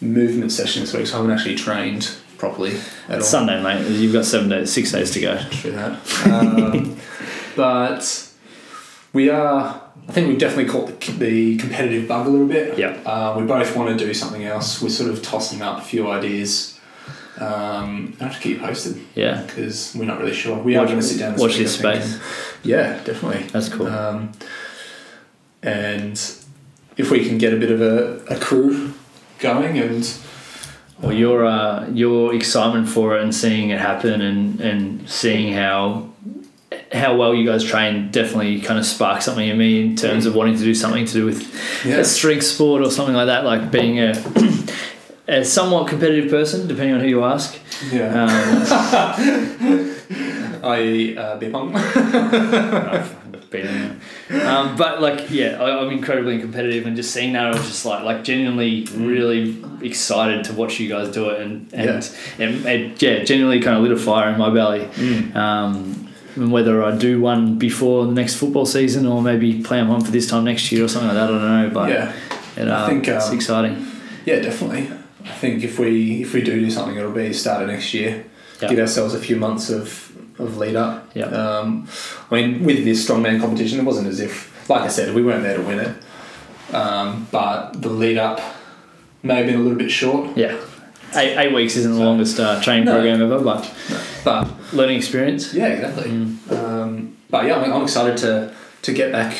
movement session this week, so I haven't actually trained properly at It's all. Sunday, mate. You've got seven days, six days to go. True that. Um, but we are. I think we've definitely caught the, the competitive bug a little bit. Yeah. Uh, we both want to do something else. We're sort of tossing up a few ideas. Um, I have to keep you posted Yeah, because we're not really sure. We are going to sit down. And watch this space. Yeah, definitely. that's cool. Um, and if we can get a bit of a, a crew going and Well, your uh, your excitement for it and seeing it happen and, and seeing how how well you guys train definitely kind of sparked something in me in terms of wanting to do something to do with yeah, a strength sport or something like that. Like being a a somewhat competitive person, depending on who you ask. yeah. Um, I uh, beer pong. I've been in there. Um, but like, yeah, I, I'm incredibly competitive, and just seeing that, I was just like, like genuinely, really excited to watch you guys do it, and and, and it, yeah, genuinely kind of lit a fire in my belly. Um, and whether I do one before the next football season, or maybe plan one for this time next year or something like that, I don't know. But yeah, it, I uh, think, it's um, exciting. yeah, definitely. I think if we if we do do something, it'll be start of next year. Yeah. Give ourselves a few months of of lead up. Yeah. Um, I mean, with this strongman competition, it wasn't as if, like I said, we weren't there to win it. Um, but the lead up may have been a little bit short. Yeah, eight, eight weeks isn't the longest uh, training No. program ever, but But learning experience. yeah, exactly. Um, but yeah, I'm, I'm excited to to get back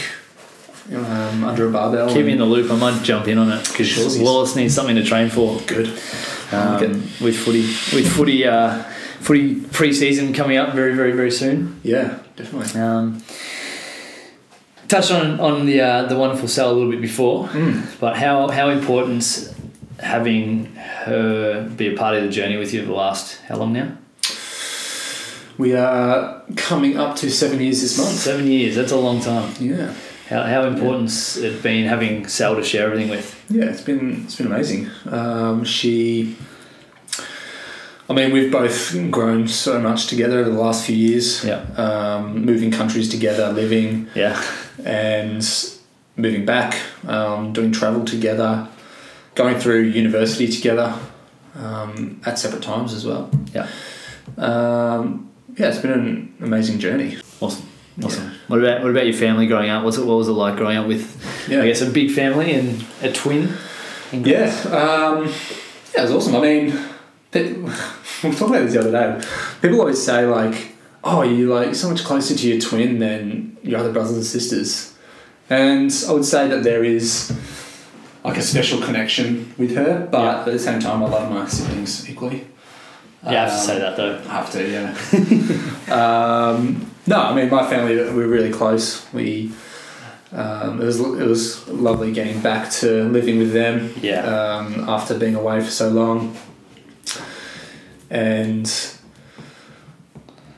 um, under a barbell. Keep me in the loop. I might jump in on it because Sure. Wallace needs something to train for. good. um, Okay. with footy with footy uh, footy pre-season coming up very very very soon. Yeah, definitely. Um, touched on on the uh, the wonderful Sal a little bit before, Mm. but how how important having her be a part of the journey with you the last how long now? We are coming up to seven years this month. Seven years. That's a long time. Yeah. How how important's it been having Sal to share everything with? Yeah, it's been it's been amazing. Um, she, I mean, we've both grown so much together over the last few years. Yeah. Um, moving countries together, living Yeah. and moving back, um, doing travel together, going through university together um, at separate times as well. Yeah. Um, yeah, it's been an amazing journey. Awesome. Awesome. What about what about your family growing up? What's it what was it like growing up with Yeah. I guess a big family and a twin? Yeah, um, yeah, it was awesome. I mean, we were talking about this the other day. People always say like, "Oh, you like so much closer to your twin than your other brothers and sisters," and I would say that there is like a special connection with her, but Yeah. at the same time, I love my siblings equally. You have to Um, say that though. Have to, yeah. um, no, I mean my family we're really close. We um, it was it was lovely getting back to living with them. Yeah. Um, after being away for so long, and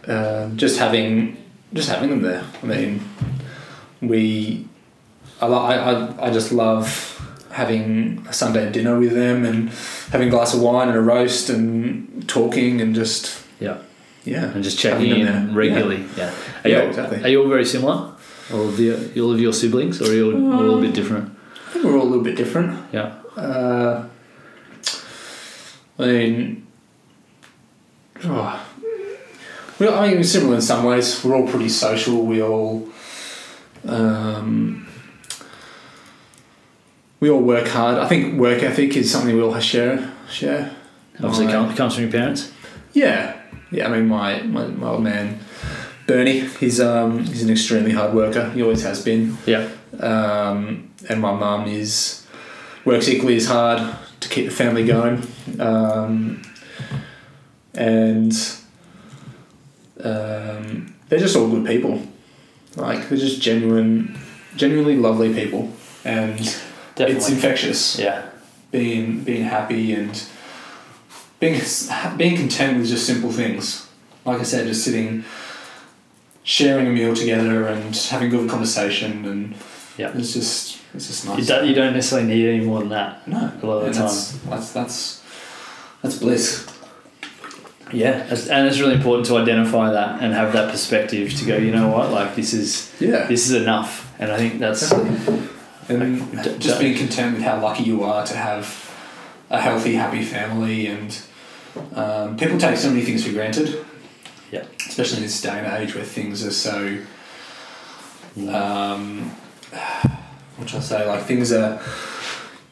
um, just having just having them there. I mean, we I, I, I, I just love having a Sunday dinner with them and having a glass of wine and a roast and talking and just Yeah. yeah And just checking in there. regularly. Yeah. Are Yeah, you, exactly. Are you all very similar? All of the all of your siblings, or are you all, all a little bit different? I think we're all a little bit different. Yeah. Uh, I mean, oh, we, I mean, we're similar in some ways. We're all pretty social. We all, um, we all work hard. I think work ethic is something we all share. Share. Obviously, My- come, comes from your parents. Yeah, yeah. I mean, my, my, my old man, Bernie. He's um he's an extremely hard worker. He always has been. Yeah. Um, and my mum is works equally as hard to keep the family going. Um, and um, they're just all good people. Like they're just genuine, genuinely lovely people, and it's infectious yeah. being being happy and being being content with just simple things. Like I said, just sitting, sharing a meal together and having good conversation, and Yeah. it's just it's just You nice. don't, you don't necessarily need any more than that. no, a lot of the and that's, that's that's that's bliss. Yeah, and it's really important to identify that and have that perspective to go. You know what? Like this is Yeah, this is enough, and I think that's and Like, d- just d- being content with how lucky you are to have a healthy, happy family, and um, people take so many things for granted. Yeah. especially in this day and age where things are so um, what should I say? Like things are,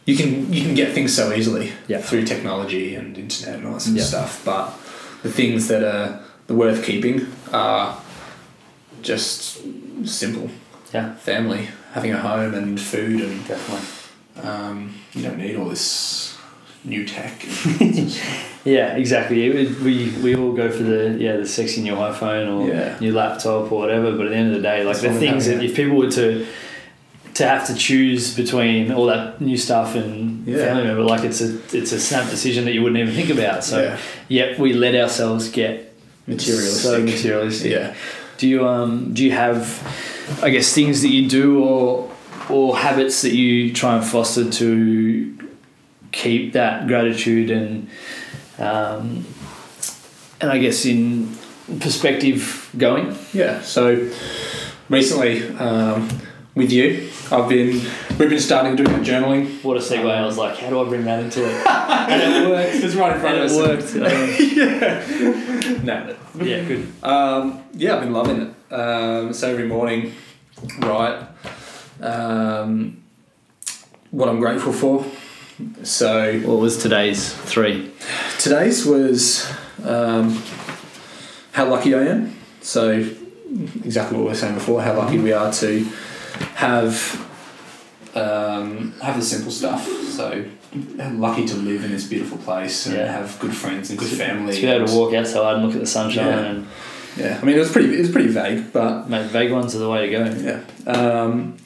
you can you can get things so easily Yeah. through technology and internet and all that sort Yeah. of stuff. But the things that are the worth keeping are just simple. Yeah. family, having a home and food, and definitely. um, you don't need all this new tech. Yeah, exactly. It, we we all go for the yeah the sexy new iPhone or Yeah. new laptop or whatever. But at the end of the day, like That's the things that if people were to to have to choose between all that new stuff and Yeah. family member, like it's a it's a snap decision that you wouldn't even think about. So yeah, yet we let ourselves get materialistic. so materialistic. yeah. Do you um do you have I guess things that you do or or habits that you try and foster to keep that gratitude and um, and I guess in perspective going? Yeah. So recently, um, with you, I've been we've been starting doing journaling. What a segue! I was like, how do I bring that into it? and it worked. It's right in front And of it us. worked. Um, No. yeah, good. Um, yeah, I've been loving it. Um, so every morning, write um, what I'm grateful for. So What was today's three? today's was um, how lucky I am. So exactly what we were saying before, how lucky we are to have um, have the simple stuff. So lucky to live in this beautiful place and Yeah. have good friends and good family. To be able to walk outside and look at the sunshine Yeah. and yeah. I mean, it was pretty it was pretty vague, but Mate, vague ones are the way to go. yeah. Um,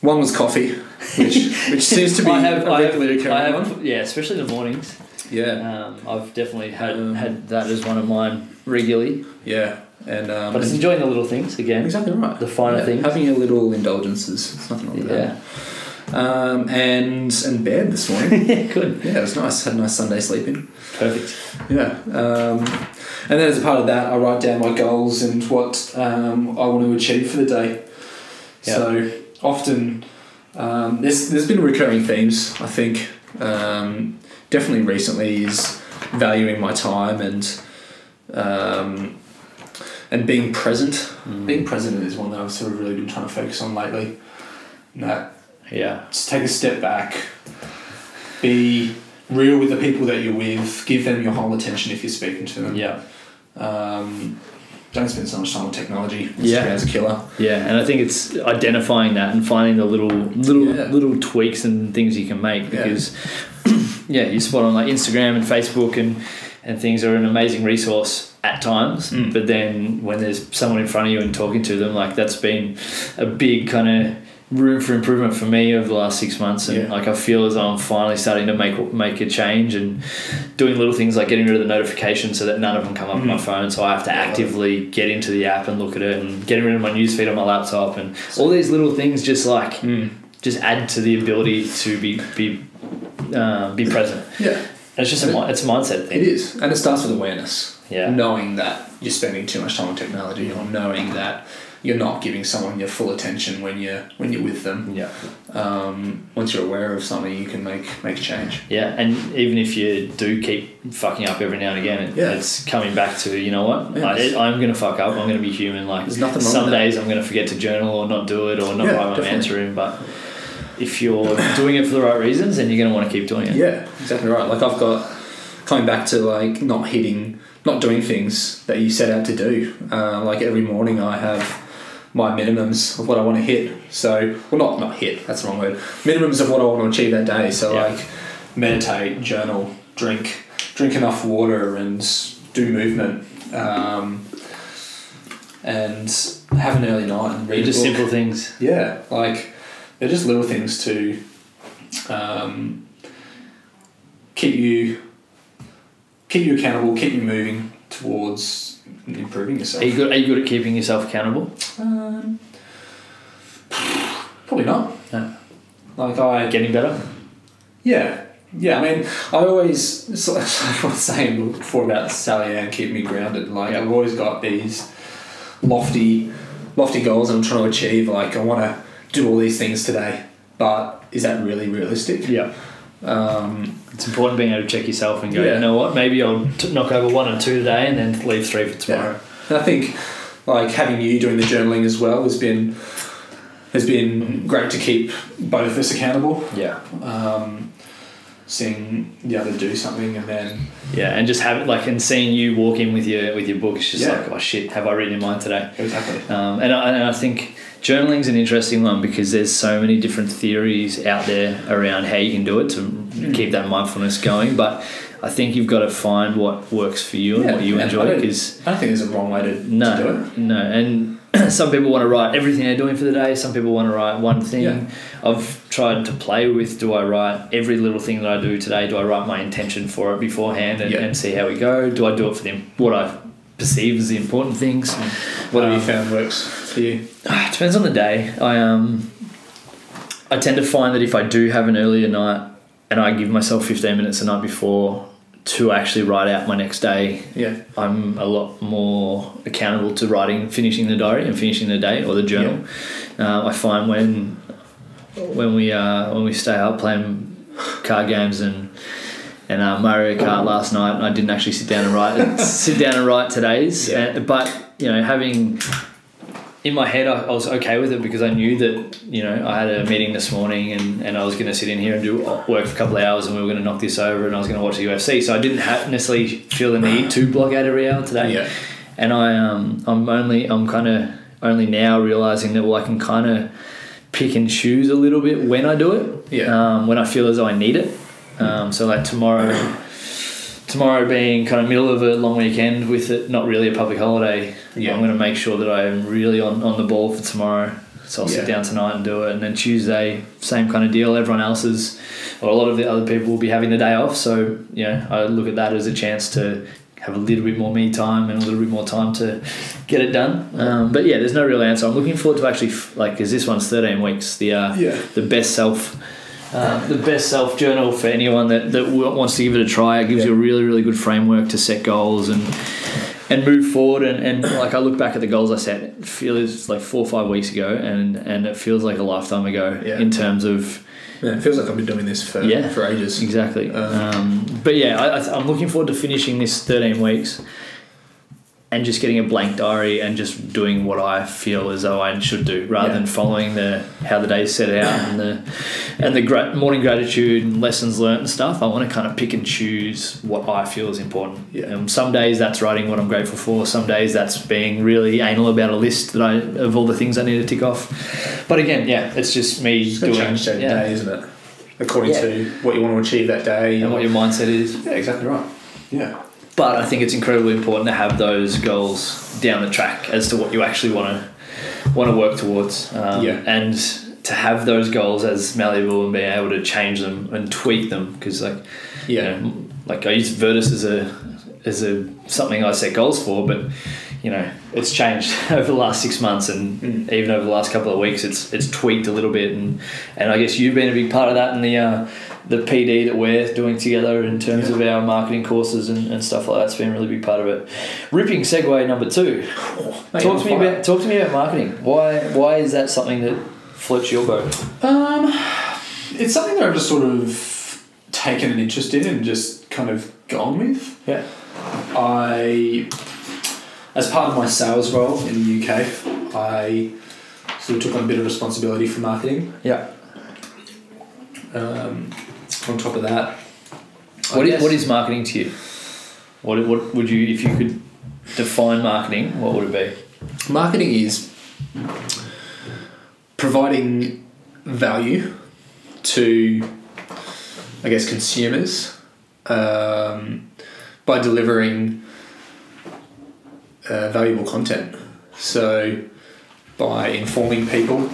one was coffee, which which seems to be I have, a I have, regularly occurring I one. yeah, especially in the mornings. Yeah, Um, I've definitely had Um, had that as one of mine regularly. yeah, and um, But it's enjoying the little things again. exactly right. the finer Yeah, things. having a little indulgences. There's nothing wrong with Yeah, that. Um, and and bed this morning. yeah, good, yeah, it was nice. Had a nice Sunday sleeping. perfect. Yeah. Um, and then as a part of that, I write down my goals and what um, I want to achieve for the day. Yeah. So often, um, there's, there's been recurring themes, I think. Um, definitely recently is valuing my time and um, and being present. Mm. Being present is one that I've sort of really been trying to focus on lately. That Yeah, just take a step back, be real with the people that you're with, give them your whole attention if you're speaking to them. yeah, Um, don't spend so much time on technology. Yeah. It's a killer. yeah. And I think it's identifying that and finding the little little Yeah. little tweaks and things you can make Yeah. because yeah, you spot on like Instagram and Facebook and and things are an amazing resource at times. Mm. But then when there's someone in front of you and talking to them, like that's been a big kind of room for improvement for me over the last six months. And Yeah. like I feel as though I'm finally starting to make make a change and doing little things like getting rid of the notifications so that none of them come up on my Mm. phone. So I have to actively get into the app and look at it and getting rid of my newsfeed on my laptop and all these little things just like just add to the ability to be be uh, be present. Yeah, And it's just a mi- it's a mindset thing. is. And it starts with awareness. Yeah. Knowing that you're spending too much time on technology or knowing that you're not giving someone your full attention when you're when you're with them. Yeah. Um, once you're aware of something, you can make make a change. Yeah, and even if you do keep fucking up every now and again, it, Yeah. it's coming back to you know what Yes. I, I'm gonna fuck up. I'm gonna be human. Like There's nothing some days I'm gonna forget to journal or not do it or not Yeah, write my answer in. But if you're doing it for the right reasons, then you're gonna want to keep doing it. Yeah, exactly right. Like I've got coming back to like not hitting, not doing things that you set out to do. Uh, like every morning, I have my minimums of what I want to hit. So, well, not not hit. That's the wrong word. Minimums of what I want to achieve that day. So, Yeah. like meditate, journal, drink, drink enough water, and do movement. Um, and have an early night and read just simple things. Yeah, like they're just little things to um, keep you keep you accountable, keep you moving towards improving yourself. Are you good? Are you good at keeping yourself accountable? Um, probably not. No. Like I, Getting better. yeah, yeah. I mean, I always like I was saying before about Sally Ann keeping me grounded. Like. I've always got these lofty, lofty goals I'm trying to achieve. Like I want to do all these things today, but is that really realistic? Yeah. Um, It's important being able to check yourself and go, Yeah. you know what, maybe I'll t- knock over one or two today and then leave three for tomorrow. And I think like having you doing the journaling as well has been has been great to keep both of us accountable. Yeah. Um, seeing the other do something and then Yeah, and just have it like and seeing you walk in with your with your book, it's just Yeah. like, oh shit, have I written in mine today? exactly. Um, and, I, and I think journaling's an interesting one because there's so many different theories out there around how you can do it to Mm. keep that mindfulness going. But I think you've got to find what works for you and what you enjoy because I don't think there's a wrong way to, to do no, it. no, and some people want to write everything they're doing for the day. Some people want to write one thing. Yeah. I've tried to play with: do I write every little thing that I do today? Do I write my intention for it beforehand and, Yeah. and see how we go? Do I do it for them? What I perceive as the important things. What have Um, you found works for you? It depends on the day. I um, I tend to find that if I do have an earlier night and I give myself fifteen minutes the night before to actually write out my next day, Yeah. I'm a lot more accountable to writing, finishing the diary and finishing the day or the journal. Uh, I find when when we uh, when we stay up playing card games and and uh, Mario Kart last night, And I didn't actually sit down and write sit down and write today's. Yeah. Uh, but you know, having in my head, I, I was okay with it because I knew that you know I had a meeting this morning and, and I was going to sit in here and do work for a couple of hours and we were going to knock this over and I was going to watch the UFC. So I didn't have necessarily feel the need to block out every hour today. Yeah. And I um I'm only I'm kind of only now realizing that well I can kind of pick and choose a little bit when I do it. Yeah. Um, when I feel as though I need it. Um, so like tomorrow, tomorrow being kind of middle of a long weekend with it not really a public holiday, Yeah. I'm going to make sure that I am really on, on the ball for tomorrow. So I'll sit down tonight and do it. And then Tuesday, same kind of deal. Everyone else is, or a lot of the other people will be having the day off. So, you know, I look at that as a chance to have a little bit more me time and a little bit more time to get it done. Um, but yeah, there's no real answer. I'm looking forward to actually, f- like, because this one's 13 weeks, the, uh, Yeah. the best self. Uh, the best self journal for anyone that, that wants to give it a try. It gives Yeah. you a really, really good framework to set goals and and move forward. And, and like I look back at the goals I set, it feels like four or five weeks ago, and, and it feels like a lifetime ago Yeah. in terms of Man, it feels like I've been doing this for Yeah. for ages. exactly. Um, Um, but yeah, I, I, I'm looking forward to finishing this 13 weeks. And just getting a blank diary and just doing what I feel as though I should do, rather Yeah. than following the how the day's set out and the and the gra- morning gratitude and lessons learnt and stuff. I want to kind of pick and choose what I feel is important. Yeah. Um, some days that's writing what I'm grateful for. Some days that's being really anal about a list that I of all the things I need to tick off. But again, yeah, it's just me It's going doing to change day to yeah, day, isn't it? According Yeah. to what you want to achieve that day. and what your mindset is. yeah, exactly right. Yeah. But I think it's incredibly important to have those goals down the track as to what you actually want to want to work towards. Um, Yeah. And to have those goals as malleable and being able to change them and tweak them because like you Yeah. know, like I use Virtus as a as a something I set goals for, but you know it's changed over the last six months and Mm. even over the last couple of weeks. It's it's tweaked a little bit, and and I guess you've been a big part of that in the uh, the PD that we're doing together in terms Yeah. of our marketing courses and, and stuff like that's been a really big part of it. Ripping segue number two. Mate, talk to me fire. about talk to me about marketing. Why why is that something that floats your boat? Um, it's something that I've just sort of taken an interest in and just kind of gone with. Yeah. I, as part of my sales role in the UK, I sort of took on a bit of responsibility for marketing. Yeah. Um, on top of that, What is, what is marketing to you? What what would you if you could define marketing? What would it be? marketing is providing value to, I guess, consumers um, by delivering uh, valuable content. So, by informing people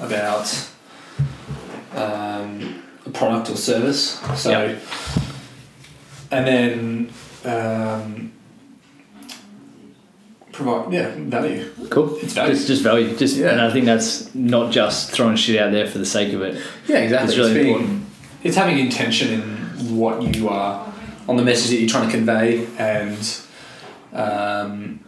about um, a product or service. So, Yep. and then um, provide yeah value. Cool. It's value. Just, just value. Just Yeah. and I think that's not just throwing shit out there for the sake of it. Yeah, exactly. It's really being- important. It's having intention in what you are on the message that you're trying to convey, and um,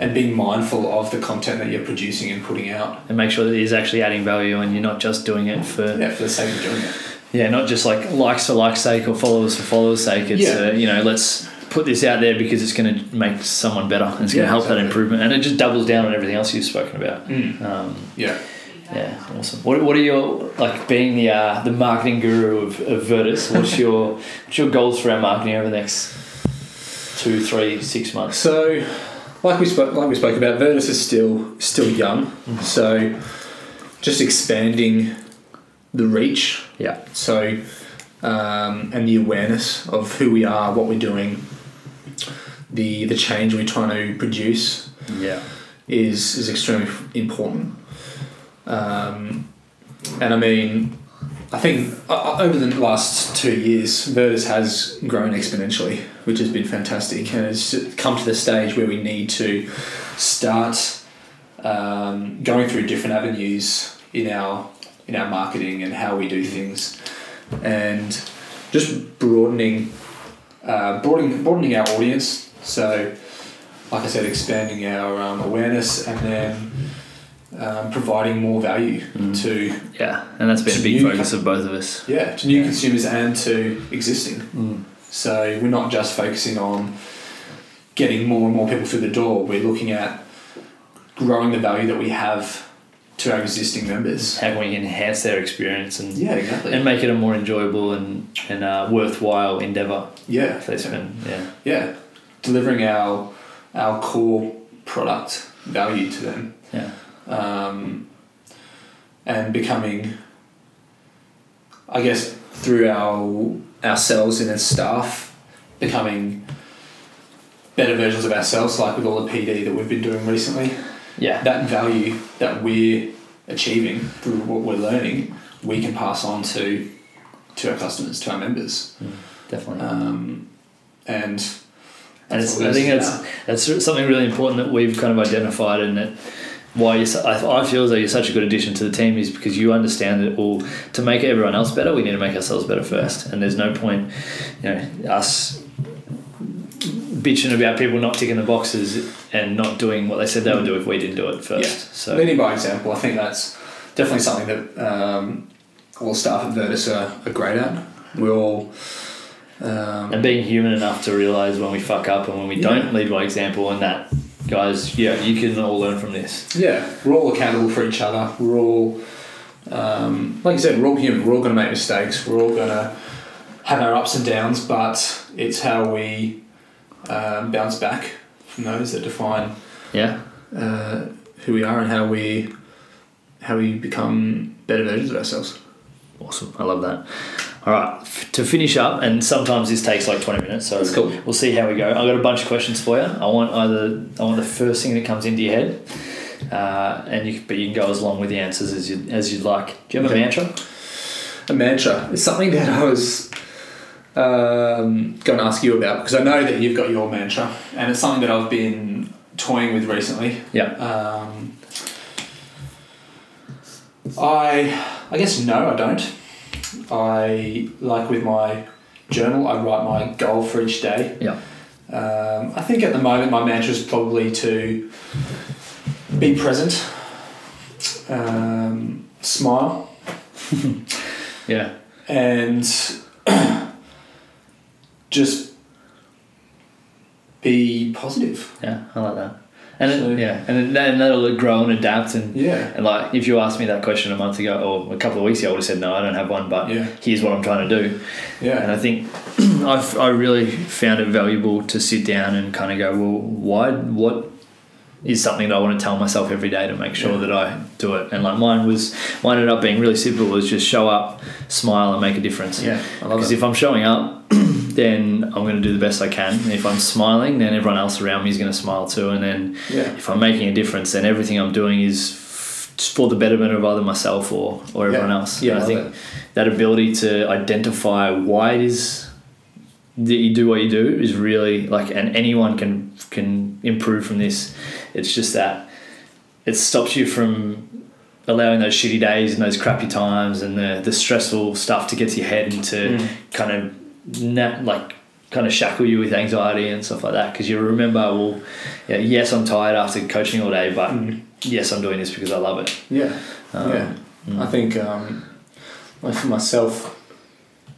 and being mindful of the content that you're producing and putting out. And make sure that it is actually adding value and you're not just doing it for Yeah, for the sake of doing it. Yeah, not just like likes for likes sake or followers for followers sake. It's Yeah. uh, you know let's put this out there because it's going to make someone better. and It's going to help that improvement, and it just doubles down on everything else you've spoken about. Mm. Um, Yeah. yeah, awesome. What, what are your like being the uh, the marketing guru of, of Virtus? What's your what's your goals for our marketing over the next two, three, six months? So, like we spoke, like we spoke about, Virtus is still still young. So, just expanding the reach. Yeah, So, um, and the awareness of who we are, what we're doing, the the change we're trying to produce yeah, is is extremely important. Um, and I mean, I think uh, uh, over the last two years, Virtus has grown exponentially, which has been fantastic, and it's come to the stage where we need to start um, going through different avenues in our in our marketing and how we do things, and just broadening uh, broadening broadening our audience. So, like I said, expanding our um, awareness and then um, providing more value Mm. to yeah, and that's been a big new focus of both of us. yeah to new Yeah. consumers and to existing. Mm. So we're not just focusing on getting more and more people through the door. We're looking at growing the value that we have to our existing members. How can we enhance their experience and Yeah, exactly. and make it a more enjoyable and and uh, worthwhile endeavor yeah, if they spend yeah yeah, delivering our our core product value to them. Um, and becoming, I guess, through our ourselves and as staff becoming better versions of ourselves, like with all the PD that we've been doing recently. Yeah. That value that we're achieving through what we're learning, we can pass on to to our customers, to our members, Definitely. um, and and it's, I think that's that's something really important that we've kind of identified, and that why you, I, I feel as though you're such a good addition to the team is because you understand that well, to make everyone else better, we need to make ourselves better first, and there's no point, you know, us bitching about people not ticking the boxes and not doing what they said they would do if we didn't do it first. Yeah. So leading by example, I think that's definitely something that um, all staff at Virtus are, are great at. We're all um, and being human enough to realize when we fuck up and when we Yeah. don't lead by example, and that guys, yeah, you can all learn from this. Yeah, we're all accountable for each other. We're all, um, like you said, we're all human. We're all going to make mistakes. We're all going to have our ups and downs, but it's how we um, bounce back from those that define Yeah. uh, who we are and how we how we become better versions of ourselves. Awesome. I love that. All right. f- To finish up, and sometimes this takes like 20 minutes, so That's cool. we'll see how we go. I've got a bunch of questions for you. I want either, I want the first thing that comes into your head, uh, and you, but you can go as long with the answers as, you, as you'd like. Do you have a mantra? A mantra is something that I was um, going to ask you about because I know that you've got your mantra, and it's something that I've been toying with recently. Yeah. Um, I I guess no, I don't. I like with my journal, I write my goal for each day. Yeah. Um, I think at the moment my mantra is probably to be present, um, smile, Yeah. and just be positive. Yeah. I like that. And So- it, yeah, and, then and that'll grow and adapt. And, Yeah. and like, if you asked me that question a month ago or a couple of weeks ago, I would have said no, I don't have one. But Yeah. here's what I'm trying to do. Yeah, and I think I've, I really found it valuable to sit down and kind of go, well, why, what is something that I want to tell myself every day to make sure Yeah. that I do it? And like mine was, mine ended up being really simple. Was just show up, smile, and make a difference. Yeah. I love Because if I'm showing up, then I'm going to do the best I can. And if I'm smiling, then everyone else around me is going to smile too. And then Yeah. if I'm making a difference, then everything I'm doing is for the betterment of either myself or, or everyone Yeah. else. Yeah, And I I think it. that ability to identify why it is that you do what you do is really like, and anyone can can improve from this. It's just that it stops you from allowing those shitty days and those crappy times and the, the stressful stuff to get to your head and to Mm. kind of na- like kind of shackle you with anxiety and stuff like that because you remember well yeah, yes I'm tired after coaching all day but Mm. yes I'm doing this because I love it Yeah. Um, yeah. I think um, like for myself,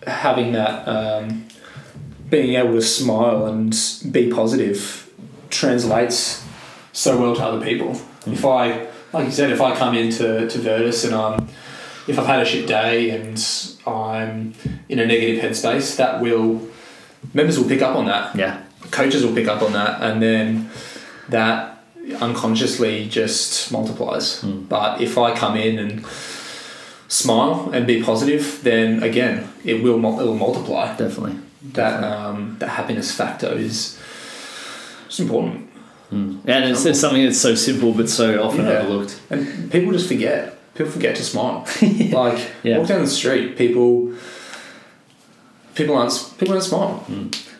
having that, um, being able to smile and be positive translates so well to other people. If I, like you said, if I come into to Virtus and I'm, if I've had a shit day and I'm in a negative headspace, that will, members will pick up on that. Yeah. Coaches will pick up on that and then that unconsciously just multiplies. Mm. but if i come in and smile and be positive then again it will it will multiply. Definitely. That um, that happiness factor is it's important. Mm. and it's, it's something that's so simple but so often Yeah. overlooked. And people just forget people forget to smile like Yeah. walk down the street people people aren't people don't smile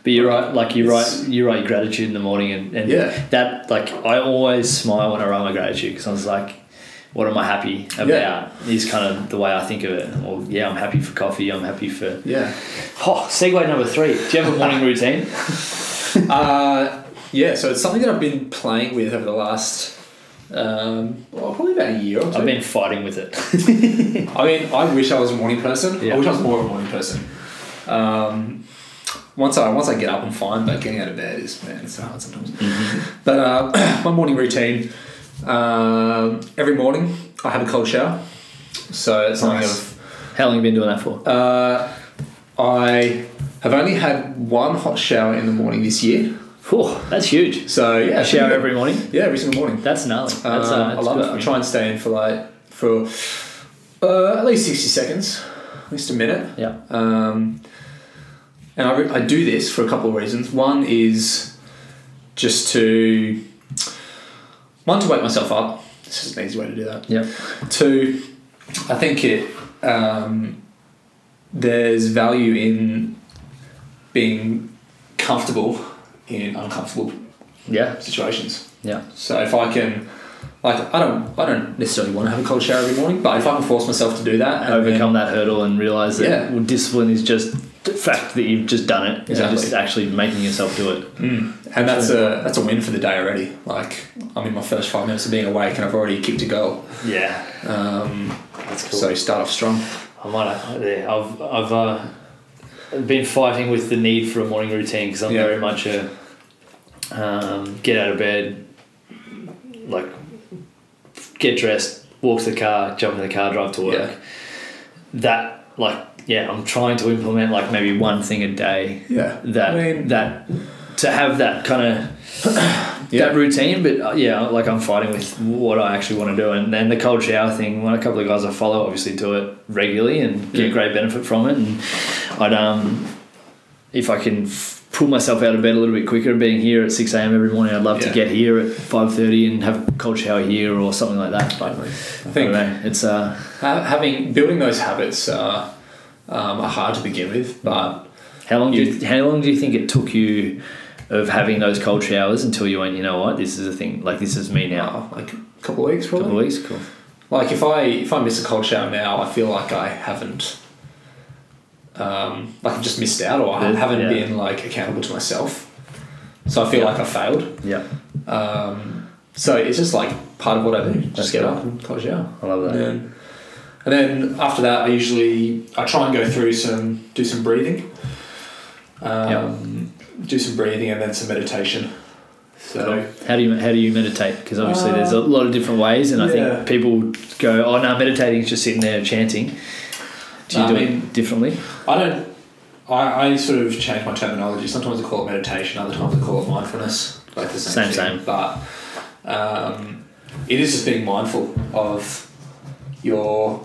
But you're right, like you write, you write gratitude in the morning, and, and Yeah. that like I always smile when I write my gratitude because I was like, what am I happy about? Yeah. Is kind of the way I think of it. Well, yeah, I'm happy for coffee. I'm happy for. yeah Oh, segue number three. Do you have a morning routine? Uh, yeah, so it's something that I've been playing with over the last, um, well, probably about a year or two. I've been fighting with it. I mean, I wish I was a morning person. Yeah. I wish I was more of a morning person. Um, once I once I get up, I'm fine, but getting out of bed is man, it's hard sometimes. But uh, my morning routine, um, every morning I have a cold shower. So it's Nice. of How long have you been doing that for? uh, I have only had one hot shower in the morning this year. Oh, that's huge. So yeah, shower every morning. Yeah, every single morning. That's gnarly. That's, Uh, uh, I love it. I try and stay in for like for uh, at least sixty seconds, at least a minute. Yeah. Um, and I, re- I do this for a couple of reasons. One is just to one to wake myself up. This is an easy way to do that. Yeah. Two, I think it um, there's value in being comfortable in uncomfortable Yeah. situations. Yeah. So if I can, like, I don't, I don't necessarily want to have a cold shower every morning, but if I can force myself to do that, and Overcome that hurdle and realize that Yeah. well, discipline is just the fact that you've just done it. Exactly. just actually making yourself do it. mm, and that's a that's a win for the day already. Like I'm in my first five minutes of being awake, and I've already kicked a goal. Yeah. Um, That's cool. So start off strong. I might have, yeah, I've, I've uh, been fighting with the need for a morning routine because I'm Yeah. very much a um, get out of bed, like get dressed, walk to the car, jump in the car, drive to work. Yeah. That, like, yeah, I'm trying to implement like maybe one thing a day Yeah. that, I mean- that to have that kind of Yeah. that routine, but uh, yeah, like I'm fighting with what I actually want to do, and then the cold shower thing. When a couple of guys I follow obviously do it regularly and get Yeah. great benefit from it, and I'd um, if I can f- pull myself out of bed a little bit quicker, being here at six a.m. every morning, I'd love to get here at five thirty and have a cold shower here or something like that. But. I I think don't know. It's uh, having building those habits uh, um, are hard to begin with, but how long do you, how long do you think it took you? Of having those cold showers until you went, you know what, this is a thing. Like this is me now. uh, like a couple of weeks probably. couple of weeks, cool. Like if I if I miss a cold shower now, I feel like I haven't, um, like I've just missed out, or I haven't Yeah. been like accountable to myself. So I feel Yeah. like I failed. Yeah, Um, so it's just like part of what I do. Just That's get cool. up and cold shower. I love And that. then, and then after that, I usually I try and go through some do some breathing. Um, Do some breathing and then some meditation. So How do you how do you meditate? Because obviously Uh, there's a lot of different ways, and I think people go, "Oh no, meditating is just sitting there chanting." Do you No, do I mean- it differently? I don't. I, I sort of change my terminology. Sometimes I call it meditation. Other times I call it mindfulness. Like the same, Same, thing. same. But um, it is just being mindful of your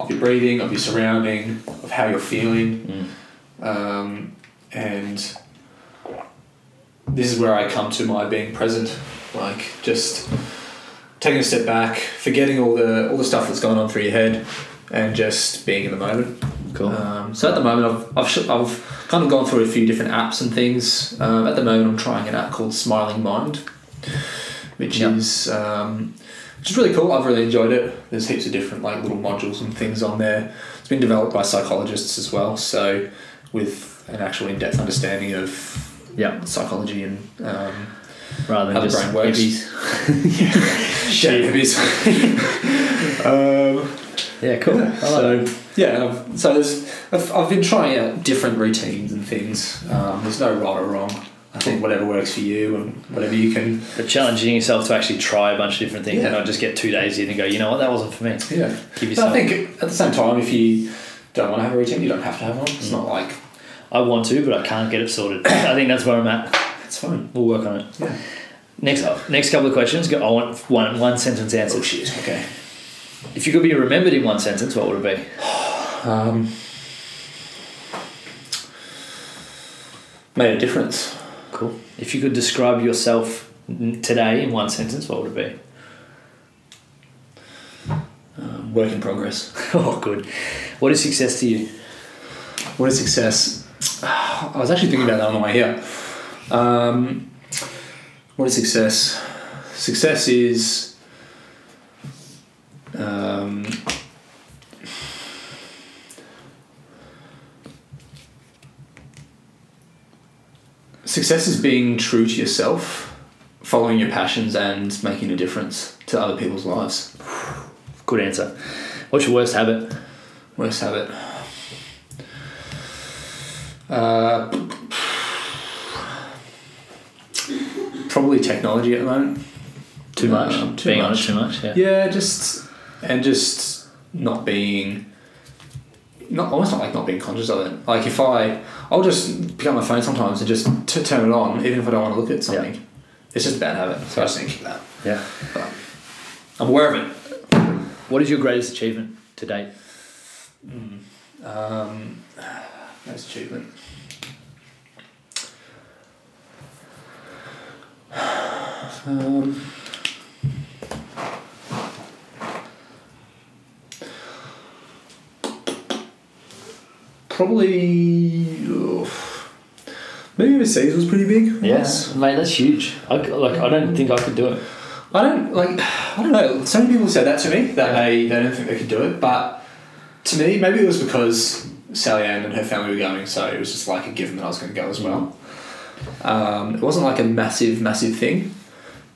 of your breathing, of your surrounding, of how you're feeling, um, and this is where I come to my being present. Like just taking a step back, forgetting all the all the stuff that's going on through your head, and just being in the moment. Cool. Um, so at the moment, I've, I've, I've kind of gone through a few different apps and things. Um, at the moment, I'm trying an app called Smiling Mind, which Yeah. is um, which is really cool. I've really enjoyed it. There's heaps of different like little modules and things on there. It's been developed by psychologists as well, so with an actual in-depth understanding of yeah, psychology and um, rather how than the just brain works. hippies. Um, Yeah, cool. Like so it. yeah, I've, so there's I've, I've been trying out different routines and things. Um, there's no right or wrong. I think whatever works for you and whatever you can. But challenging yourself to actually try a bunch of different things Yeah. and not just get two days in and go, you know what, that wasn't for me. Yeah. Give But. I think at the same time, if you don't want to have a routine, you don't have to have one. It's mm. not like I want to, but I can't get it sorted. I think that's where I'm at. it's fine. We'll work on it. Yeah. Next up, next couple of questions. Go, I want one one sentence answers. Oh shit. Okay. If you could be remembered in one sentence, what would it be? Um, made a difference. Cool. If you could describe yourself today in one sentence, what would it be? Um, work in progress. Oh, good. What is success to you? What is success? I was actually thinking about that on the way here. Um, what is success? Success is um, success is being true to yourself, following your passions, and making a difference to other people's lives. Good answer. What's your worst habit? Worst habit. Uh, probably technology at the moment. Too much. Um, too Being much. honest, too much. Yeah. Yeah, just and just not being not almost not like not being conscious of it. Like if I, I'll just pick up my phone sometimes and just to turn it on, even if I don't want to look at something. Yeah. It's just a bad habit, so I was thinking that. Yeah, but I'm aware of it. What is your greatest achievement to date? Mm. Um, greatest achievement. Um, probably. oof. maybe overseas was pretty big. Yes, mate, that's huge. I, like, I don't think I could do it. I don't like. I don't know. So many people said that to me that they, they don't think they could do it, but to me, maybe it was because Sally Ann and her family were going, so it was just like a given that I was going to go as well. Um, it wasn't like a massive, massive thing.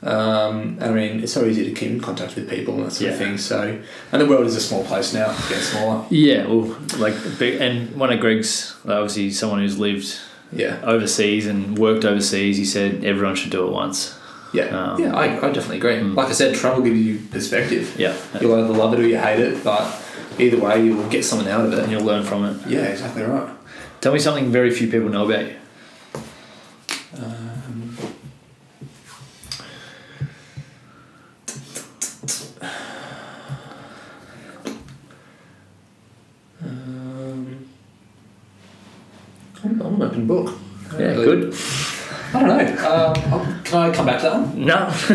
Um, I mean, it's so easy to keep in contact with people and that sort of thing. So, and the world is a small place now, it's getting smaller. Yeah, well, like, big, and one of Greg's, obviously, someone who's lived Yeah, overseas and worked overseas, he said everyone should do it once. yeah, Um, yeah. I, I definitely agree. Mm. Like I said, travel gives you perspective. Yeah, You'll either love it or you hate it, but either way, you will get something out of it. and you'll learn from it. Yeah, exactly right. Tell me something very few people know about you. Um, um, I'm, an open book. Yeah, Really- good. I don't know. I'll- can I come back to that one? No,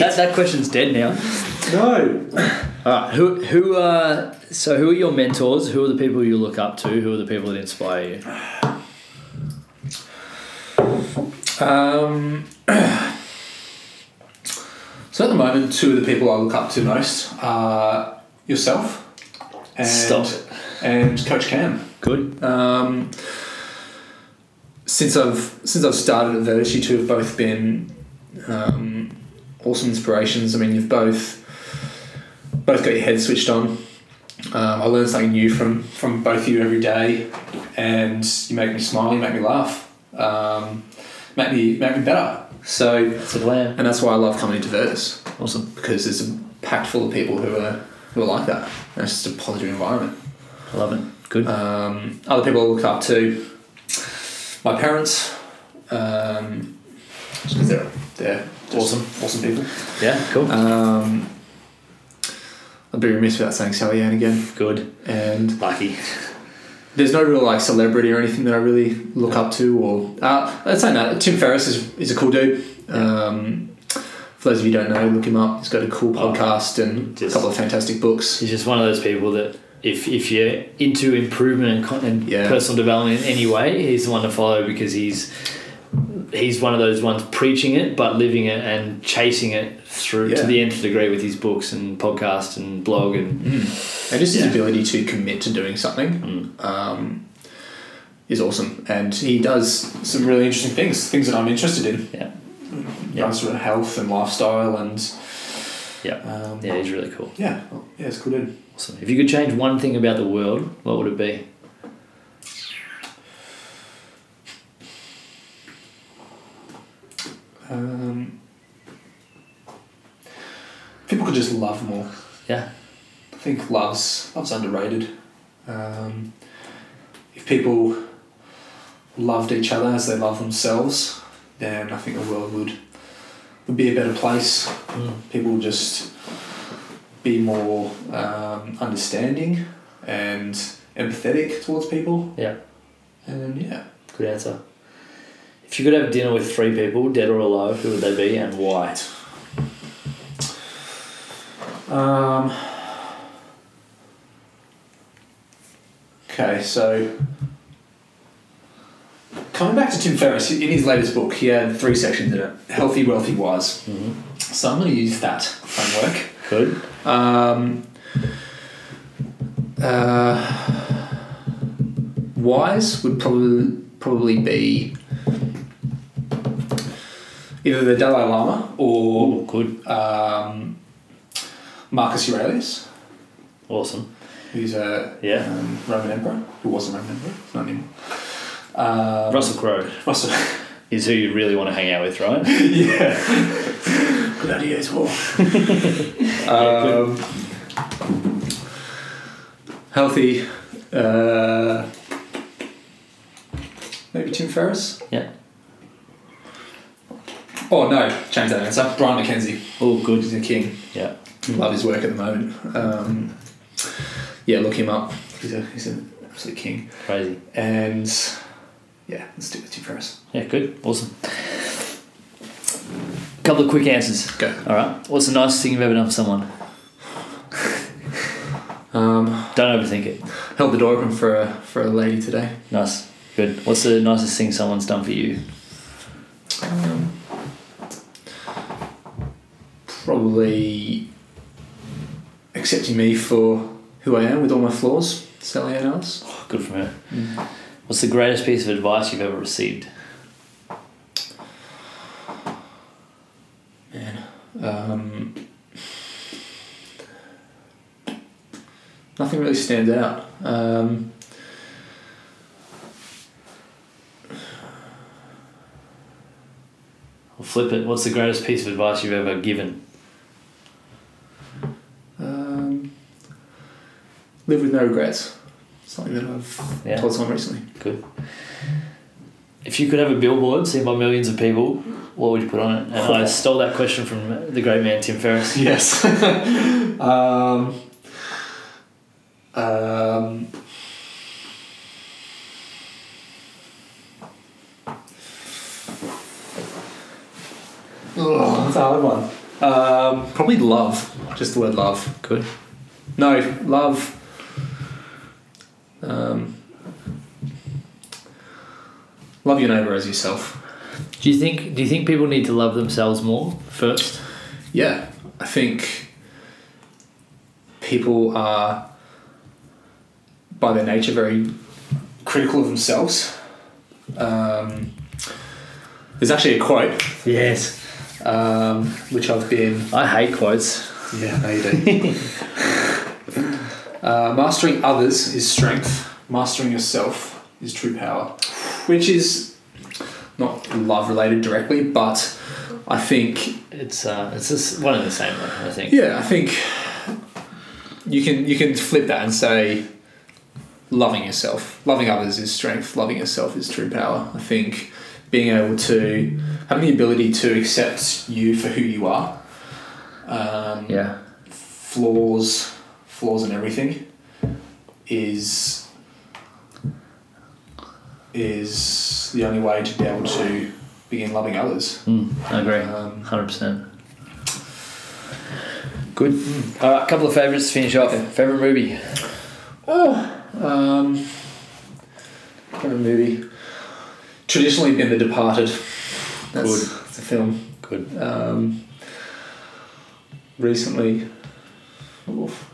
that, that question's dead now. No. All right, who who uh so who are your mentors? Who are the people you look up to? Who are the people that inspire you? Um, so at the moment, two of the people I look up to most are yourself and and Coach Cam. Good. Um, since I've since I've started at Verge, you two have both been um, awesome inspirations. I mean, you've both both got your head switched on. Um, I learn something new from from both of you every day, and you make me smile, you make me laugh, um, make me make me better. So, That's the plan. and that's why I love coming into Virtus Awesome. because it's a packed full of people who are who are like that. And it's just a positive environment. I love it. Good. Um, other people I look up to, my parents, um, they're they're Awesome. awesome people. yeah. Cool. Um, I'd be remiss without saying Sally Ann again. Good. And Lucky. there's no real like celebrity or anything that I really look up to. Or uh, let's say that Tim Ferriss is, is a cool dude. Um, for those of you who don't know, look him up. He's got a cool Oh, podcast and just- a couple of fantastic books. He's just one of those people that if if you're into improvement and, and Yeah. personal development in any way, he's the one to follow because he's he's one of those ones preaching it but living it and chasing it through Yeah. to the nth degree with his books and podcast and blog and And just his ability to commit to doing something um, is awesome. And he does some really interesting things, things that I'm interested in. yeah Yeah. Runs through health and lifestyle and yeah um, yeah he's really cool. yeah, well, yeah, it's cool dude. Awesome. If you could change one thing about the world, what would it be? Um, people could just love more. Yeah. I think love's love's underrated. Um, if people loved each other as they love themselves, then I think the world would would be a better place. People would just be more um, understanding and empathetic towards people. Yeah. And yeah, Good answer. If you could have dinner with three people, dead or alive, who would they be and why? Um, okay, so coming back to Tim Ferriss, in his latest book, he had three sections in it healthy, wealthy, wise. Mm-hmm. So I'm going to use that framework. Good. Um, uh, wise would probably probably be either the Dalai Lama or Oh, good. um, Marcus Aurelius, Awesome. who's a Yeah. um, Roman emperor, who was a Roman emperor, not anymore. Um, Russell Crowe Russell. is who you really want to hang out with, right? yeah. Idea um, healthy. Uh, maybe Tim Ferriss. Yeah. Oh no, change that answer. Brian MacKenzie. Oh, good. He's a king. Yeah. Love his work at the moment. Um, yeah, look him up. He's a he's an absolute king. Crazy. And yeah, let's do it with Tim Ferriss. Yeah, good. Awesome. Couple of quick answers. Go. All right. What's the nicest thing you've ever done for someone? Um, Don't overthink it. held the door open for a for a lady today. Nice. Good. What's the nicest thing someone's done for you? Um, probably accepting me for who I am with all my flaws. Sally Ann Ellis. Good from her. What's the greatest piece of advice you've ever received? Um, nothing really stands out. Um, Or flip it. What's the greatest piece of advice you've ever given? um, live with no regrets. Something that I've Yeah. told someone recently. Good. If you could have a billboard seen by millions of people, what would you put on it? And I stole that question from the great man Tim Ferriss. Yes. um, um, oh, that's a hard one. Um, probably love. Just the word love. Good. No, love. Um, love your neighbour as yourself. Do you think? Do you think people need to love themselves more first? Yeah, I think people are, by their nature, very critical of themselves. Um, there's actually a quote Yes. um, which I've been. I hate quotes. Yeah, no, you do. uh, mastering others is strength. Mastering yourself is true power, which is not love related directly, but I think It's uh, it's just one and the same. I think. Yeah, I think you can you can flip that and say loving yourself, loving others is strength, loving yourself is true power. I think being able to having the ability to accept you for who you are, um, Yeah. flaws, flaws and everything, is is the only way to be able to begin loving others. Mm, I agree. Um, Hundred percent. Good. All right, a couple of favorites to finish off. Okay. Favorite movie. Oh, um, favorite movie. Traditionally been The Departed. That's, Good. that's a film. Good. Um, recently. Oof.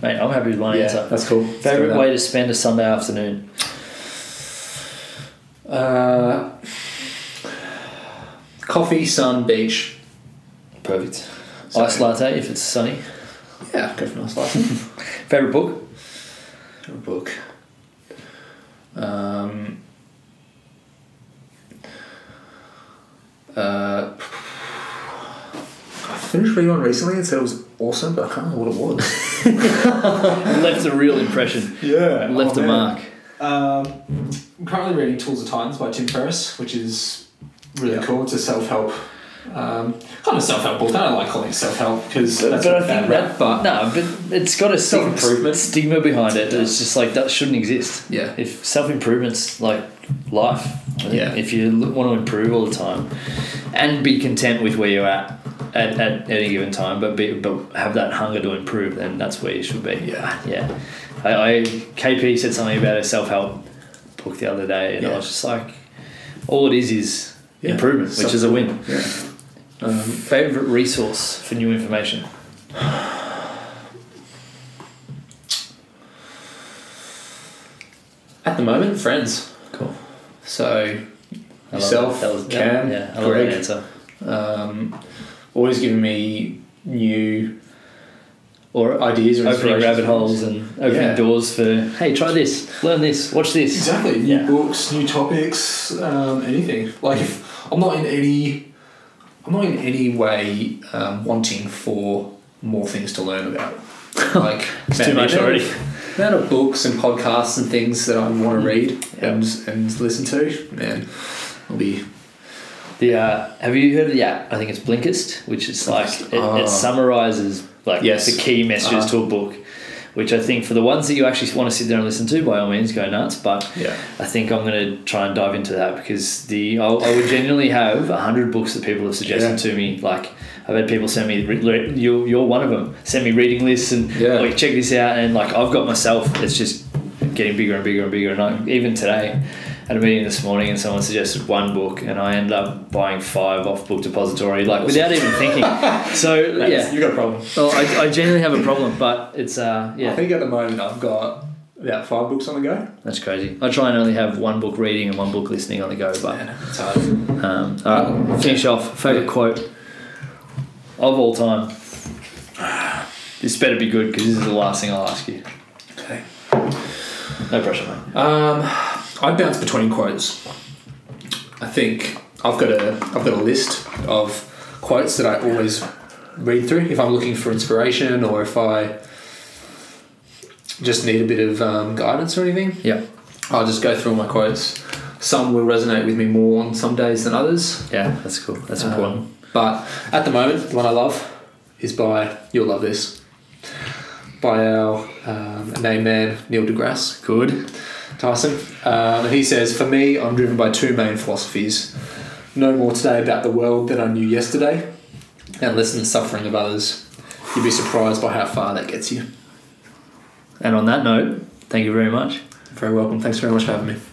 Mate, I'm happy with my yeah, answer. that's cool. Favorite way to spend a Sunday afternoon. Uh, coffee, sun, beach. Perfect. So- Ice latte if it's sunny. Yeah, go for a nice life. Favorite book. Favorite book. Um, uh, I finished reading one recently and said it was awesome, but I can't remember what it was. Left a real impression. Yeah, Left a mark. Um, I'm currently reading Tools of Titans by Tim Ferriss, which is really Yeah. cool. It's a self help, um, kind of self help book. I don't like calling it self help because that's but a I bad think that, but no, but it's got a stig- Self-improvement. stigma behind it. It's just like that shouldn't exist. yeah, If self improvement's like life, Yeah. If you want to improve all the time, and be content with where you're at at, at any given time, but be, but have that hunger to improve, then that's where you should be. Yeah. yeah. I, I KP said something about a self help book the other day, and I was just like, all it is is Yeah. improvement, which is a win. yeah. Um, Favorite resource for new information. at the moment, friends. Cool. So yourself, that. Was Cam, yeah. Greg, um, always giving me new Or ideas or opening rabbit holes and opening Yeah. doors for hey, try this, learn this, watch this. Exactly. New Yeah. books, new topics, um, anything. Like if I'm not in any, I'm not in any way um, wanting for more things to learn about. Like It's man, too much the amount already. of- amount of books and podcasts and things that I want to read Yeah. and and listen to, man, i'll be The uh, have you heard of the app? I think it's Blinkist, which is like it, Ah. it summarizes like Yes. the key messages Uh-huh. to a book, which I think for the ones that you actually want to sit there and listen to, by all means, go nuts. But Yeah. I think I'm going to try and dive into that because the I, I would genuinely have hundred books that people have suggested Yeah. to me. Like I've had people send me, re- re- you're, you're one of them. Send me reading lists and Yeah. like check this out. And like I've got myself, it's just getting bigger and bigger and bigger. And I, even today, at a meeting this morning, and someone suggested one book, and I ended up buying five off Book Depository, like without even thinking. So yeah, You've got a problem. well, I, I genuinely have a problem, but it's uh I think at the moment I've got about five books on the go. that's crazy. I try and only have one book reading and one book listening on the go, but. It's hard. Um, all right, finish off. Favorite quote of all time. This better be good because this is the last thing I'll ask you. Okay. No pressure, mate. Um, I bounce between quotes. I think I've got a I've got a list of quotes that I always read through if I'm looking for inspiration or if I just need a bit of um, guidance or anything. Yeah, I'll just go through all my quotes. Some will resonate with me more on some days than others. yeah, that's cool. That's Um, important. But at the moment, the one I love is by you'll love this by our um, name man Neil deGrasse Good. Tyson. Um, and he says, For me, I'm driven by two main philosophies know more today about the world than I knew yesterday, and lessen the suffering of others. You'd be surprised by how far that gets you. And on that note, thank you very much. Very welcome. Thanks very much for having me.